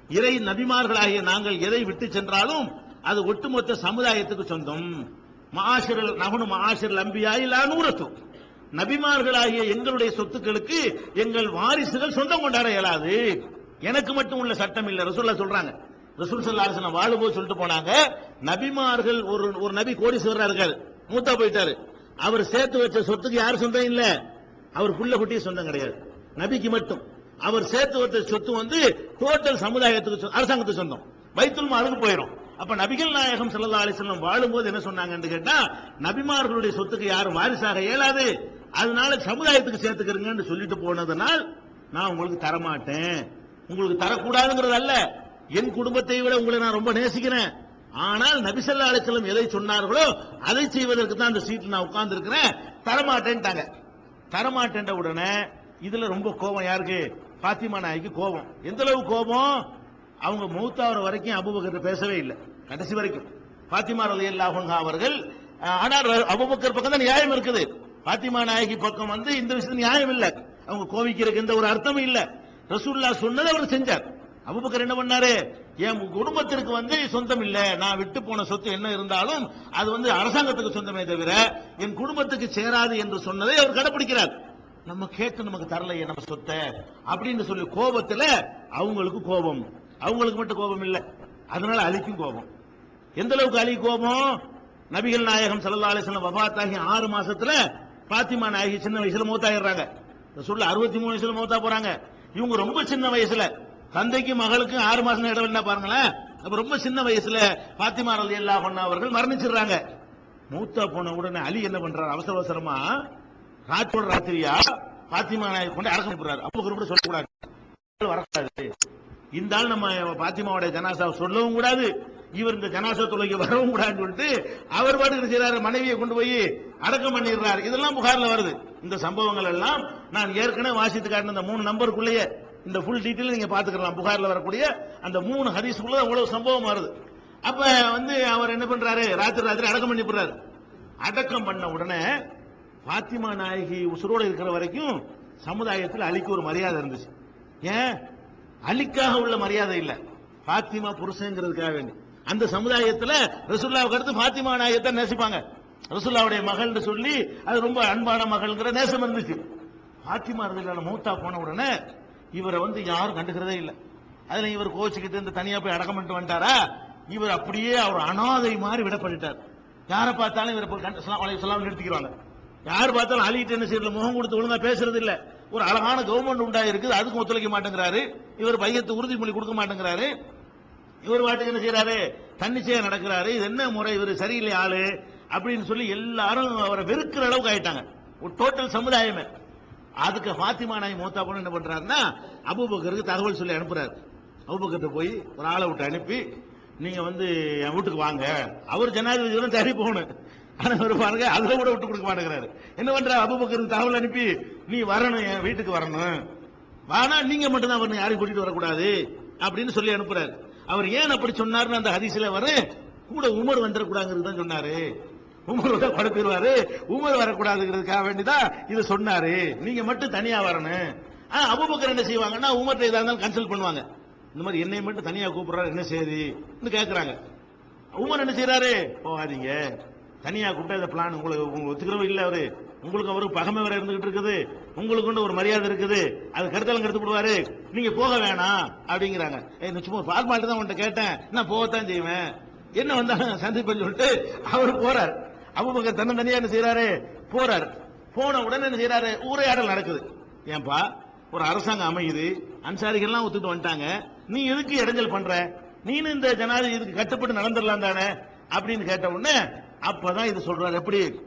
இறை நபிமார்களாகிய நாங்கள் எதை விட்டு சென்றாலும் அது ஒட்டுமொத்த சமுதாயத்துக்கு சொந்தம். மகாசிரல் நகனு மகாசிரல் அம்பியா இல்லா நபிமார்களாகிய எங்களுடைய சொத்துக்களுக்கு எங்கள் வாரிசுகள் சொந்தம் கொண்டாட இயலாது. எனக்கு மட்டும் உள்ள சட்டம் இல்லை ரசூல்லா சொல்றாங்க. ரசூல் சல்லா அலிஸ்லாம் வாழும்போது சொல்லிட்டு போனாங்க நபிமார்கள் ஒரு ஒரு நபி கோடீஸ்வரரா இருக்காரு. மூத்தா போயிட்டாரு. அவர் சேர்த்து வச்ச சொத்துக்கு யார் சொந்தம் இல்ல? அவர் புள்ள குட்டியும் சொந்தம் கிடையாது. நபிக்கு மட்டும். அவர் சேர்த்து வச்ச சொத்து வந்து டோட்டல் சமுதாயத்துக்கு அரசாங்கத்துக்கு சொந்தம். வைத்துல் மாலுக்கு போயிடும் அப்ப நபிகள் நாயகம் ஸல்லல்லாஹு அலைஹி வஸல்லம் வாழும்போது என்ன சொன்னாங்கன்னு கேட்டா நபிமார்களுடைய சொத்துக்கு யாரும் வாரிசாக இயலாது. அதனால சமுதாயத்துக்கு சேர்த்துக்கிறீங்கன்னு சொல்லிட்டு போனதுனால் நான் உங்களுக்கு தரமாட்டேன். உங்களுக்கு தரக்கூடாதுங்கிறது அல்ல. என் குடும்பத்தை விட உங்களை நான் ரொம்ப நேசிக்கிறேன். ஆனால் நபிசல்லா அலிசல்லம் எதை சொன்னார்களோ அதை செய்வதற்கு தான் அந்த சீட்டில் நான் உட்கார்ந்து இருக்கிறேன் தரமாட்டேன்ட்டாங்க. தரமாட்டேன்ற உடனே இதுல ரொம்ப கோபம். யாருக்கு? பாத்திமா நாய்க்கு கோபம். எந்த அளவு கோபம்? அவங்க மௌத்தாவர வரைக்கும் அபுபக்கர் பேசவே இல்லை. கடைசி வரைக்கும். பாத்திமா ரலியல்லாஹு அல்லாஹா அவர்கள் ஆனால் அபுபக்கர் பக்கம் தான் நியாயம் இருக்குது. பாத்திமா நாயகி பக்கம் வந்து இந்த விஷயத்துல நியாயம் இல்லை. அவங்க கோவிக்கிறதுக்கு எந்த ஒரு அர்த்தமும் இல்லை. ரசூல்லா சொன்னதை அவர் செஞ்சார். அபுபக்கர் என்ன பண்ணாரு? என் குடும்பத்திற்கு வந்து சொந்தம் இல்லை. நான் விட்டு போன சொத்து என்ன இருந்தாலும் அது வந்து அரசாங்கத்துக்கு சொந்தமே தவிர என் குடும்பத்துக்கு சேராது என்று சொன்னதை அவர் கடைபிடிக்கிறார் நம்ம கேட்டு நமக்கு தரலையே நம்ம சொத்தை அப்படின்னு சொல்லி கோபத்துல அவங்களுக்கு கோபம். அவங்களுக்கு மட்டும் கோபம் இல்லை. அதனால அழிக்கும் கோபம். எந்த அளவுக்கு அழி கோபம்? நபிகள் நாயகம் ஸல்லல்லாஹு அலைஹி வஸல்லம் ஆறு மாசத்துல பாத்திமா நாயகி சின்ன வயசுல மூத்தாயிடுறாங்க. சொல்ல அறுபத்தி மூணு வயசுல மூத்தா போறாங்க. இவங்க ரொம்ப சின்ன வயசுல தந்தைக்கு மகளுக்கும் ஆறு மாசம் இடம் என்ன பாருங்களேன். அப்ப ரொம்ப சின்ன வயசுல பாத்திமா ரலியல்லாஹு பொண்ணா அவர்கள் மரணிச்சிடுறாங்க. மூத்தா போன உடனே அலி என்ன பண்றாரு? அவசர அவசரமா ராத்தோட ராத்திரியா பாத்திமா நாயக் கொண்டு அடக்கம் அனுப்புறாரு. அப்போ கூட சொல்லக்கூடாது வரக்கூடாது. இந்த ஆள் நம்ம பாத்திமாவோட ஜனாசாவை சொல்லவும் கூடாது. இவர் இந்த ஜனாசா தொலைக்கு வரவும் கூடாதுன்னு சொல்லிட்டு அவர் பாட்டுக்கு செய்யறாரு மனைவியை கொண்டு போய் அடக்கம் பண்ணிடுறாரு. இதெல்லாம் புகார்ல வருது. இந்த சம்பவங்கள் எல்லாம் நான் ஏற்கனவே வாசித்து காட்டின இந்த மூணு நம்பருக்குள்ளேயே இந்த ஃபுல் டீட்டெயில் நீங்க பாத்துக்கலாம் புகாரில் வரக்கூடிய அந்த மூணு ஹதீஸ்க்குள்ள அவ்வளவு சம்பவம் வருது. அப்ப வந்து அவர் என்ன பண்றாரு? ராத்திரி ராத்திரி அடக்கம் பண்ணி போடுறாரு அடக்கம் பண்ண உடனே பாத்திமா நாயகி உசுரோடு இருக்கிற வரைக்கும் சமுதாயத்தில் அலிக்கு ஒரு மரியாதை இருந்துச்சு. ஏன்? அலிக்காக உள்ள மரியாதை இல்ல. பாத்திமா புருஷங்கிறதுக்காக வேண்டி. அந்த சமுதாயத்தில் ரசுல்லாவுக்கு அடுத்து பாத்திமா நாயகத்தை நேசிப்பாங்க. ரசுல்லாவுடைய மகள்னு சொல்லி அது ரொம்ப அன்பான மகள்ங்கிற நேசம் இருந்துச்சு. பாத்திமா ரதிலான மூத்தா போன உடனே இவரை வந்து யாரும் கண்டுக்கிறதே இல்லை. அதுல இவர் கோச்சுக்கிட்டு இந்த தனியா போய் அடக்கம் பண்ணிட்டு வந்துட்டாரா? இவர் அப்படியே அவர் அனாதை மாதிரி விடப்பட்டுட்டார். யாரை பார்த்தாலும் இவரை சொல்லாமல் கண்டு- நிறுத்திக்கிறாங்க யார் பார்த்தாலும் அழிகிட்டு என்ன செய்யல முகம் கொடுத்து ஒழுங்கா பேசுறது இல்ல. ஒரு அழகான கவர்மெண்ட் உண்டா இருக்குது அதுக்கும் ஒத்துழைக்க மாட்டேங்கிறாரு. இவர் பையத்தை உறுதிமொழி கொடுக்க மாட்டேங்கிறாரு. இவர் வாட்டுக்கு என்ன செய்யறாரு தன்னிச்சையா நடக்கிறாரு. இது என்ன முறை? இவர் சரியில்லை ஆளு அப்படின்னு சொல்லி எல்லாரும் அவரை வெறுக்கிற அளவுக்கு ஆயிட்டாங்க. ஒரு டோட்டல் சமுதாயமே. அதுக்கு ஃபாத்திமா நாய் மூத்தா பொண்ணு என்ன பண்றாருன்னா அபுபக்கருக்கு தகவல் சொல்லி அனுப்புறாரு. அபுபக்கர்கிட்ட போய் ஒரு ஆளை விட்டு அனுப்பி நீங்க வந்து என் வீட்டுக்கு வாங்க. அவர் ஜனாதிபதி தேடி போகணும். ஆனா அவர் பாருங்க அதுல கூட விட்டு கொடுக்க மாட்டேங்கிறாரு. என்ன பண்ற? அபுபக்கருக்கு தகவல் அனுப்பி நீ வரணும் என் வீட்டுக்கு வரணும். வானா நீங்க மட்டும் தான் வரணும் யாரையும் கூட்டிட்டு வரக்கூடாது. அப்படின்னு சொல்லி அனுப்புறாரு. அவர் ஏன் அப்படி சொன்னார்னு அந்த ஹரிசில வர கூட உமர் வந்துடக்கூடாங்கிறது தான் சொன்னாரு. உமர் வந்தா குழப்பிடுவாரு உமர் வரக்கூடாதுங்கிறதுக்காக வேண்டிதான் இது சொன்னாரு. நீங்க மட்டும் தனியா வரணும். ஆனா அபுபக்கர் என்ன செய்வாங்கன்னா உமர்ட்ட இதா இருந்தாலும் கன்சல்ட் பண்ணுவாங்க. இந்த மாதிரி என்னை மட்டும் தனியா கூப்பிடுறாரு என்ன செய்யுது? கேட்கறாங்க உமர் என்ன செய்யறாரு போகாதீங்க. தனியா கூப்பிட்டா இந்த பிளான் உங்களுக்கு உங்களுக்கு ஒத்துக்கிறவும் இல்ல அவரு. உங்களுக்கு அவருக்கு பகமை வேற இருந்துகிட்டு இருக்குது. உங்களுக்கு ஒரு மரியாதை இருக்குது. அது கருத்தாலும் கருத்து விடுவாரு நீங்க போக வேணாம் அப்படிங்கிறாங்க. ஏய், நான் சும்மா ஃபார்மாலிட்டி தான் உன்கிட்ட கேட்டேன். நான் போகத்தான் செய்வேன். என்ன வந்தாலும் சந்திப்பேன்னு சொல்லிட்டு அவர் போறார். அபுபக்கர் தன்னந்தனியா என்ன செய்யறாரு போறாரு. போன உடனே என்ன செய்யறாரு உரையாடல் நடக்குது. ஏன்பா ஒரு அரசாங்கம் அமையுது. அன்சாரிகள்லாம் ஒத்துட்டு வந்துட்டாங்க. நீ எதுக்கு இடைஞ்சல் பண்ற? நீனு இந்த ஜனாதிபதி இதுக்கு கட்டுப்பட்டு நடந்துடலாம் தானே? அப்படின்னு கேட்ட உடனே அப்பதான் இது சொல்றாரு. எப்படி?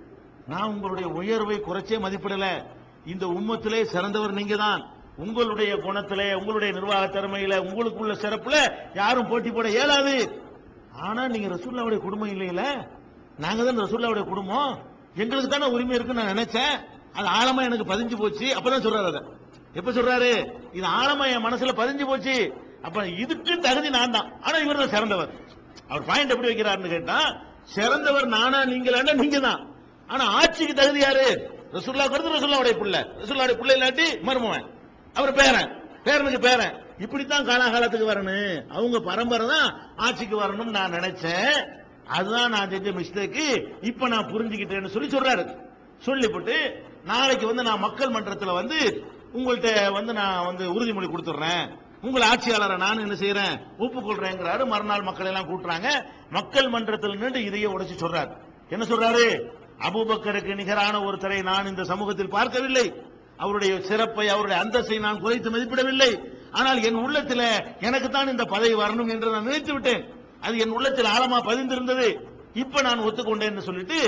நான் உங்களுடைய உயர்வை குறைச்சே மதிப்பிடல. இந்த உம்மத்திலே சிறந்தவர் நீங்க தான் உங்களுடைய குணத்துல உங்களுடைய நிர்வாக திறமையில உங்களுக்குள்ள சிறப்புல யாரும் போட்டி போட இயலாது. ஆனா நீங்க ரசூல்லாவுடைய குடும்பம் இல்லையில? நாங்கள் தான் ரசூல்லாவுடைய குடும்பம். எங்களுக்கு தானே உரிமை இருக்குன்னு நான் நினைச்சேன். அது ஆழமா எனக்கு பதிஞ்சு போச்சு. அப்பதான் சொல்றாரு அதை. எப்ப சொல்றாரு? இது ஆழமா என் மனசுல பதிஞ்சு போச்சு. அப்ப இதுக்கு தகுதி நான் தான். ஆனா இவர் தான் சிறந்தவர். அவர் பாயிண்ட் எப்படி வைக்கிறாருன்னு கேட்டா சிறந்தவர் நானா நீங்களாண்டா நீங்க தான். ஆனா ஆட்சிக்கு தகுதி யாரு? ரசுல்லா கருத்து ரசுல்லாவுடைய பிள்ளை. ரசுல்லாவுடைய பிள்ளை இல்லாட்டி மருமவன். அவர் பேரன். பேரனுக்கு பேரன். இப்படித்தான் காலாகாலத்துக்கு வரணும். அவங்க பரம்பரை தான் ஆட்சிக்கு வரணும்னு நான் நினைச்சேன். அதுதான் நான் செஞ்ச மிஸ்டேக்கு இப்ப நான் புரிஞ்சுக்கிட்டேன்னு சொல்லி சொல்றாரு. சொல்லிவிட்டு நாளைக்கு வந்து நான் மக்கள் மன்றத்தில் வந்து உங்கள்கிட்ட வந்து நான் வந்து உறுதிமொழி கொடுத்துட்றேன் உங்கள் ஆட்சியாளரை நான் என்ன செய்யறேன் ஒப்புக்கொள்றேங்கிறாரு. மறுநாள் மக்கள் எல்லாம் கூட்டுறாங்க. மக்கள் மன்றத்தில் நின்று இதையே உடைச்சு சொல்றாரு. என்ன சொல்றாரு? அபூபக்கருக்கு நிகரான ஒருத்தரை நான் இந்த சமூகத்தில் பார்க்கவில்லை. அவருடைய சிறப்பை அவருடைய அந்தஸ்தை நான் குறைத்து மதிப்பிடவில்லை. ஆனால் என் உள்ளத்தில் எனக்கு தான் இந்த பதவி வரணும் என்று நான் நினைத்து விட்டேன் அது என் உள்ளத்தில் ஆழமா பதிந்திருந்தது. இப்ப நான் ஒத்துக்கொண்டேன்னு சொல்லிட்டு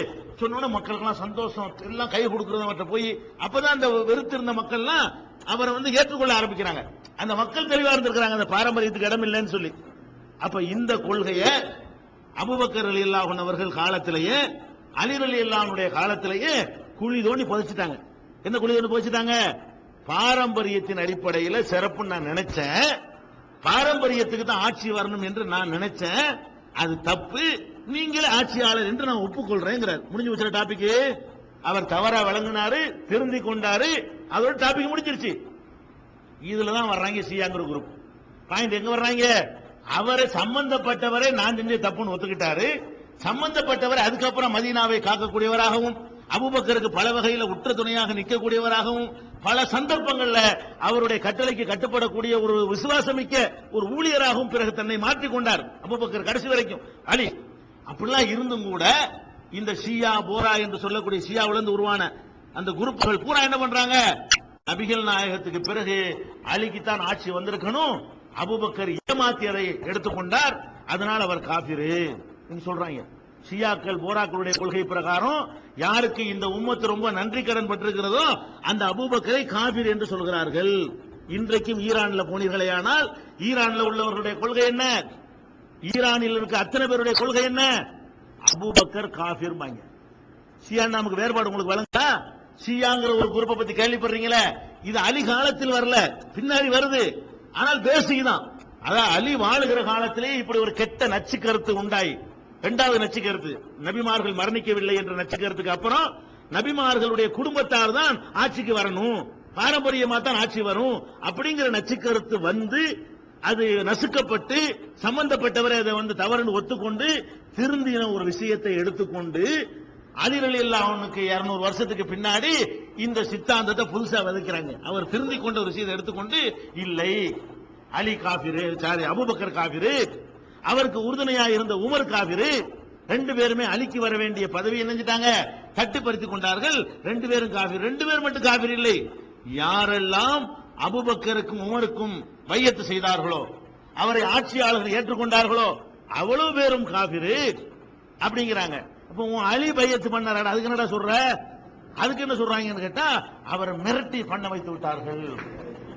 சொன்னோட மக்களுக்கெல்லாம் சந்தோஷம். எல்லாம் கை கொடுக்கறத போய் அப்பதான் அந்த வெறுத்திருந்த மக்கள்லாம் அவரை வந்து ஏற்றுக்கொள்ள ஆரம்பிக்கிறாங்க. அந்த மக்கள் தெளிவா இருந்திருக்கிறாங்க அந்த பாரம்பரியத்துக்கு இடம் இல்லைன்னு சொல்லி. அப்ப இந்த கொள்கையை அபுபக்கர் அலி அல்லாஹன் அவர்கள் காலத்திலேயே அலிர் அலி அல்லாஹனுடைய காலத்திலேயே குழி தோண்டி புதைச்சிட்டாங்க. என்ன குழி தோண்டி புதைச்சிட்டாங்க? பாரம்பரியத்தின் அடிப்படையில் சிறப்புன்னு நான் நினைச்சேன். பாரம்பரியத்துக்கு தான் ஆட்சி வரணும் என்று நான் நினைச்சேன். அது தப்பு. நீங்களே ஆட்சியாளர் என்று நான் ஒப்புக்கொள்றேங்கிறார். முடிஞ்சு வச்சுற டாபிக் அவர் தவறா வழங்கினாரு திருந்தி கொண்டாரு. அதோட டாபிக் முடிஞ்சிருச்சு. இதுல தான் வர்றாங்க சியாங்கிற குரூப் பாயிண்ட் எங்க வர்றாங்க? அவரை சம்பந்தப்பட்டவரை நான் செஞ்ச தப்புன்னு ஒத்துக்கிட்டாரு. சம்பந்தப்பட்டவர் அதுக்கப்புறம் மதீனாவை காக்கக்கூடியவராகவும் அபுபக்கருக்கு பல வகையில உற்ற துணையாக நிற்கக்கூடியவராகவும் பல சந்தர்ப்பங்கள்ல அவருடைய கட்டளைக்கு கட்டுப்படக்கூடிய ஒரு விசுவாசமிக்க ஒரு ஊழியராகவும் பிறகு தன்னை மாற்றிக் கொண்டார் அபுபக்கர் கடைசி வரைக்கும். அலி அப்படிலாம் இருந்தும் கூட இந்த ஷியா போரா என்று சொல்லக்கூடிய ஷியாவிலிருந்து உருவான அந்த குரூப்புகள் பூரா என்ன பண்றாங்க? நபிகள் நாயகத்துக்கு பிறகு அலிக்குத்தான் ஆட்சி வந்திருக்கணும். அபுபக்கர் ஏமாத்தியதை எடுத்துக்கொண்டார். அதனால் அவர் காபிரு. சொல்றாங்க. ஷியாக்கள் போராக்களுடைய கொள்கை பிரகாரம் யாருக்கு இந்த உம்மத்து ரொம்ப நன்றி கடன் பட்டிருக்கிறதோ அந்த அபூபக்கரை காபிர் என்று சொல்கிறார்கள். இன்றைக்கும் ஈரான்ல போனீர்களேயானால் ஈரான்ல உள்ளவர்களுடைய கொள்கை என்ன? ஈரானில் இருக்க அத்தனை பேருடைய கொள்கை என்ன? அபூபக்கர் காபிர் பாங்க ஷியா நமக்கு வேறுபாடு உங்களுக்கு வழங்கா? ஷியாங்கிற ஒரு குரூப்பை பத்தி கேள்விப்படுறீங்களே? இது அலி காலத்தில் வரல பின்னாடி வருது. ஆனால் பேசிக் தான். அதான் அலி வாழுகிற காலத்திலே இப்படி ஒரு கெட்ட நச்சு கருத்து உண்டாயி இரண்டாவது நச்சுக்கருத்து. நபிமார்கள் மரணிக்கவில்லை என்ற நச்சுக்கருத்துக்கு அப்புறம் நபிமார்களுடைய குடும்பத்தார் தான் ஆட்சிக்கு வரணும். பாரம்பரியமா தான் ஆட்சி வரும். அப்படிங்கிற நச்சுக்கருத்து வந்து அது நசுக்கப்பட்டு சம்பந்தப்பட்டவரை அதை வந்து தவறுன்னு ஒத்துக்கொண்டு திருந்தின ஒரு விஷயத்தை எடுத்துக்கொண்டு அலிரலி அவனுக்கு இருநூறு வருஷத்துக்கு பின்னாடி இந்த சித்தாந்தத்தை புதுசா விதைக்கிறாங்க அவர் திருந்தி கொண்ட ஒரு விஷயத்தை எடுத்துக்கொண்டு இல்லை அலி காபிரு சாரி அபுபக்கர் காபிரு அவருக்கு உறுதுணையா இருந்த உமர் காபிரு ரெண்டு பேருமே அழிக்கு வர வேண்டிய பதவி இணைஞ்சிட்டாங்க. கட்டுப்படுத்திக் கொண்டார்கள். ரெண்டு பேரும் காபிர். ரெண்டு பேரும் மட்டும் காபிர் இல்லை. யாரெல்லாம் அபுபக்கருக்கும் உமருக்கும் வையத்து செய்தார்களோ அவரை ஆட்சியாளர்கள் ஏற்றுக்கொண்டார்களோ அவ்வளவு பேரும் காபிரு. அப்படிங்கிறாங்க. அப்ப உன் அலி பையத்து பண்ணாரா அதுக்கு என்னடா சொல்ற? அதுக்கு என்ன சொல்றாங்கன்னு கேட்டா அவரை மிரட்டி பண்ண வைத்து விட்டார்கள்.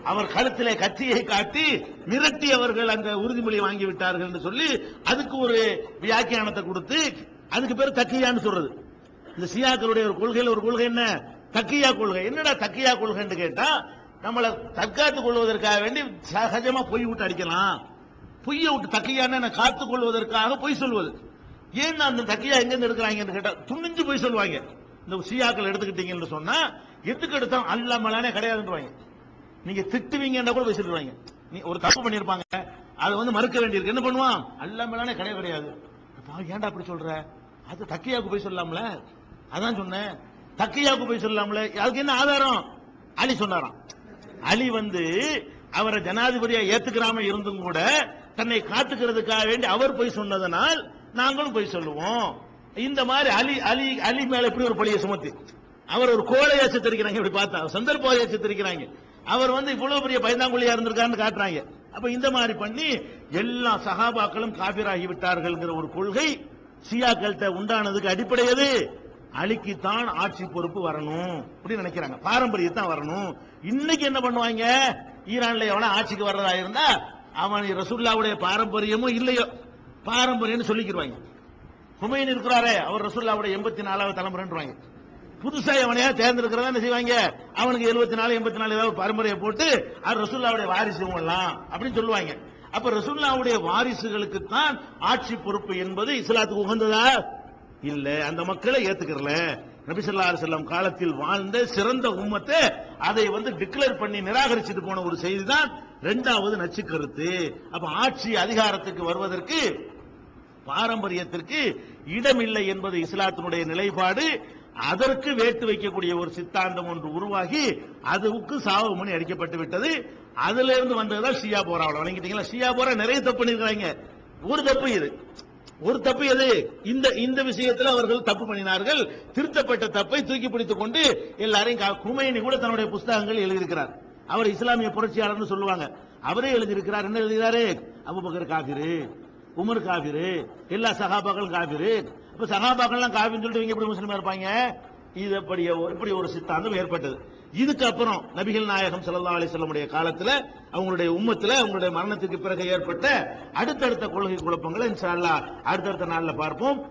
அவர் கழுத்திலே கத்தியை காட்டி மிரட்டி அவர்கள் அந்த உறுதிமொழி வாங்கி விட்டார்கள் என்று சொல்லி அதுக்கு ஒரு வியாக்கியானத்தை கொடுத்து அதுக்கு பேர் தக்கியான்னு சொல்றது. இந்த சியாக்களுடைய ஒரு கொள்கையில் ஒரு கொள்கை என்ன? தக்கியா கொள்கை. என்னடா தக்கியா கொள்கைன்னு கேட்டா நம்மளை தற்காத்துக் கொள்வதற்காக வேண்டி சகஜமா பொய் விட்டு அடிக்கலாம். பொய்யை விட்டு தக்கையான காத்துக் கொள்வதற்காக பொய் சொல்வது. ஏன் அந்த தக்கையா எங்க எடுக்கிறாங்கன்னு கேட்டா துணிஞ்சு பொய் சொல்லுவாங்க. இந்த சியாக்கள் எடுத்துக்கிட்டீங்கன்னு சொன்னா எதுக்கு எடுத்தா அல்ல மலானே கிடையாதுன்றவாங்க. நீங்க திட்டுவீங்கன்னா கூட போய் சொல்லுவாங்க நீ ஒரு தப்பு பண்ணியிருப்பாங்க அதை வந்து மறுக்க வேண்டியிருக்கு. என்ன பண்ணுவான்? அல்ல மலானே கிடையாது. கிடையாது ஏன்டா அப்படி சொல்ற? அது தக்கையாவுக்கு போய் சொல்லலாம்ல அதான் சொன்னேன். தக்கையாவுக்கு போய் சொல்லலாம்ல அதுக்கு என்ன ஆதாரம்? அலி சொன்னாராம். அலி வந்து அவரை ஜனாதிபதியா ஏத்துக்கிறாம இருந்தும் கூட தன்னை காத்துக்கிறதுக்காக வேண்டி அவர் போய் சொன்னதனால் நாங்களும் போய் சொல்லுவோம். இந்த மாதிரி அலி அலி அலி மேல இப்படி ஒரு பழிய சுமத்தி. அவர் ஒரு கோழையா சித்தரிக்கிறாங்க. இப்படி பார்த்தா. சந்தர்ப்பாவையா சித்தரிக்கிறாங்க. அவர் வந்து இவ்வளவு பெரிய பயந்தாங்குழியா இருந்திருக்காருன்னு காட்டுறாங்க. அப்ப இந்த மாதிரி பண்ணி எல்லா சகாபாக்களும் காபிராகி விட்டார்கள்ங்கிற ஒரு கொள்கை சியாக்கள்கிட்ட உண்டானதுக்கு அடிப்படையது. அலிக்குத்தான் ஆட்சி பொறுப்பு வரணும் அப்படின்னு நினைக்கிறாங்க. பாரம்பரியத்தான் வரணும். இன்னைக்கு என்ன பண்ணுவாங்க? ஈரான்ல எவனா ஆட்சிக்கு வர்றதா இருந்தா அவன் ரசுல்லாவுடைய பாரம்பரியமும் இல்லையோ? பாரம்பரியம்னு சொல்லிக்கிடுவாங்க ஹுமைன் இருக்கிறாரே அவர் ரசுல்லாவுடைய எண்பத்தி நாலாவது தலைமுறைன்றாங்க புதுசா எவனையா தேர்ந்தெடுக்கிறதா என்ன செய்வாங்க? அவனுக்கு எழுபத்தி நாலு எண்பத்தி நாலு ஏதாவது பரம்பரையை போட்டு அது ரசுல்லாவுடைய வாரிசு இவங்கெல்லாம் அப்படின்னு சொல்லுவாங்க. அப்ப ரசுல்லாவுடைய வாரிசுகளுக்கு தான் ஆட்சி பொறுப்பு என்பது இஸ்லாத்துக்கு உகந்ததா? இல்ல அந்த மக்களை ஏத்துக்கிறல. நபிசல்லா செல்லம் காலத்தில் வாழ்ந்த சிறந்த உம்மத்தை அதை வந்து டிக்ளேர் பண்ணி நிராகரிச்சுட்டு போன ஒரு செய்தி தான் ரெண்டாவது நச்சு கருத்து அப்ப ஆட்சி அதிகாரத்துக்கு வருவதற்கு பாரம்பரியத்திற்கு இடமில்லை என்பது இஸ்லாத்தினுடைய நிலைப்பாடு. அதற்கு வேட்டு வைக்கக்கூடிய ஒரு சித்தாந்தம் ஒன்று உருவாகி அதுக்கு சாவு மணி அடிக்கப்பட்டு விட்டது. அதுல இருந்து வந்ததுதான் ஷியா போரா வழங்கிட்டீங்களா ஷியா போரா நிறைய தப்பு பண்ணிருக்கிறாங்க ஒரு தப்பு இது. ஒரு தப்பு எது? இந்த இந்த விஷயத்தில் அவர்கள் தப்பு பண்ணினார்கள். திருத்தப்பட்ட தப்பை தூக்கி பிடித்துக் கொண்டு எல்லாரையும் கா- கூட தன்னுடைய புஸ்தகங்கள் எழுதியிருக்கிறார். அவர் இஸ்லாமிய புரட்சியாளர்னு சொல்லுவாங்க. அவரே எழுதியிருக்கிறார். என்ன எழுதுகிறாரு அபுபக்கர் காபிரு உமர் காபிரு எல்லா சகாபாக்கள் காபிரு. இப்ப சகாபாக்கள்லாம் காபின்னு சொல்லிட்டு இவங்க எப்படி முஸ்லீமா இருப்பாங்க? இது அப்படி ஒரு- இப்படி ஒரு சித்தாந்தம் ஏற்பட்டது. இதுக்கு அப்புறம் நபிகள் நாயகம் சல்லா அலைஹி வஸல்லமுடைய காலத்துல அவங்களுடைய உம்மத்துல அவங்களுடைய மரணத்துக்கு பிறகு ஏற்பட்ட அடுத்தடுத்த கொள்கை குழப்பங்களை இன்ஷால்லா அடுத்தடுத்த நாள்ல பார்ப்போம்.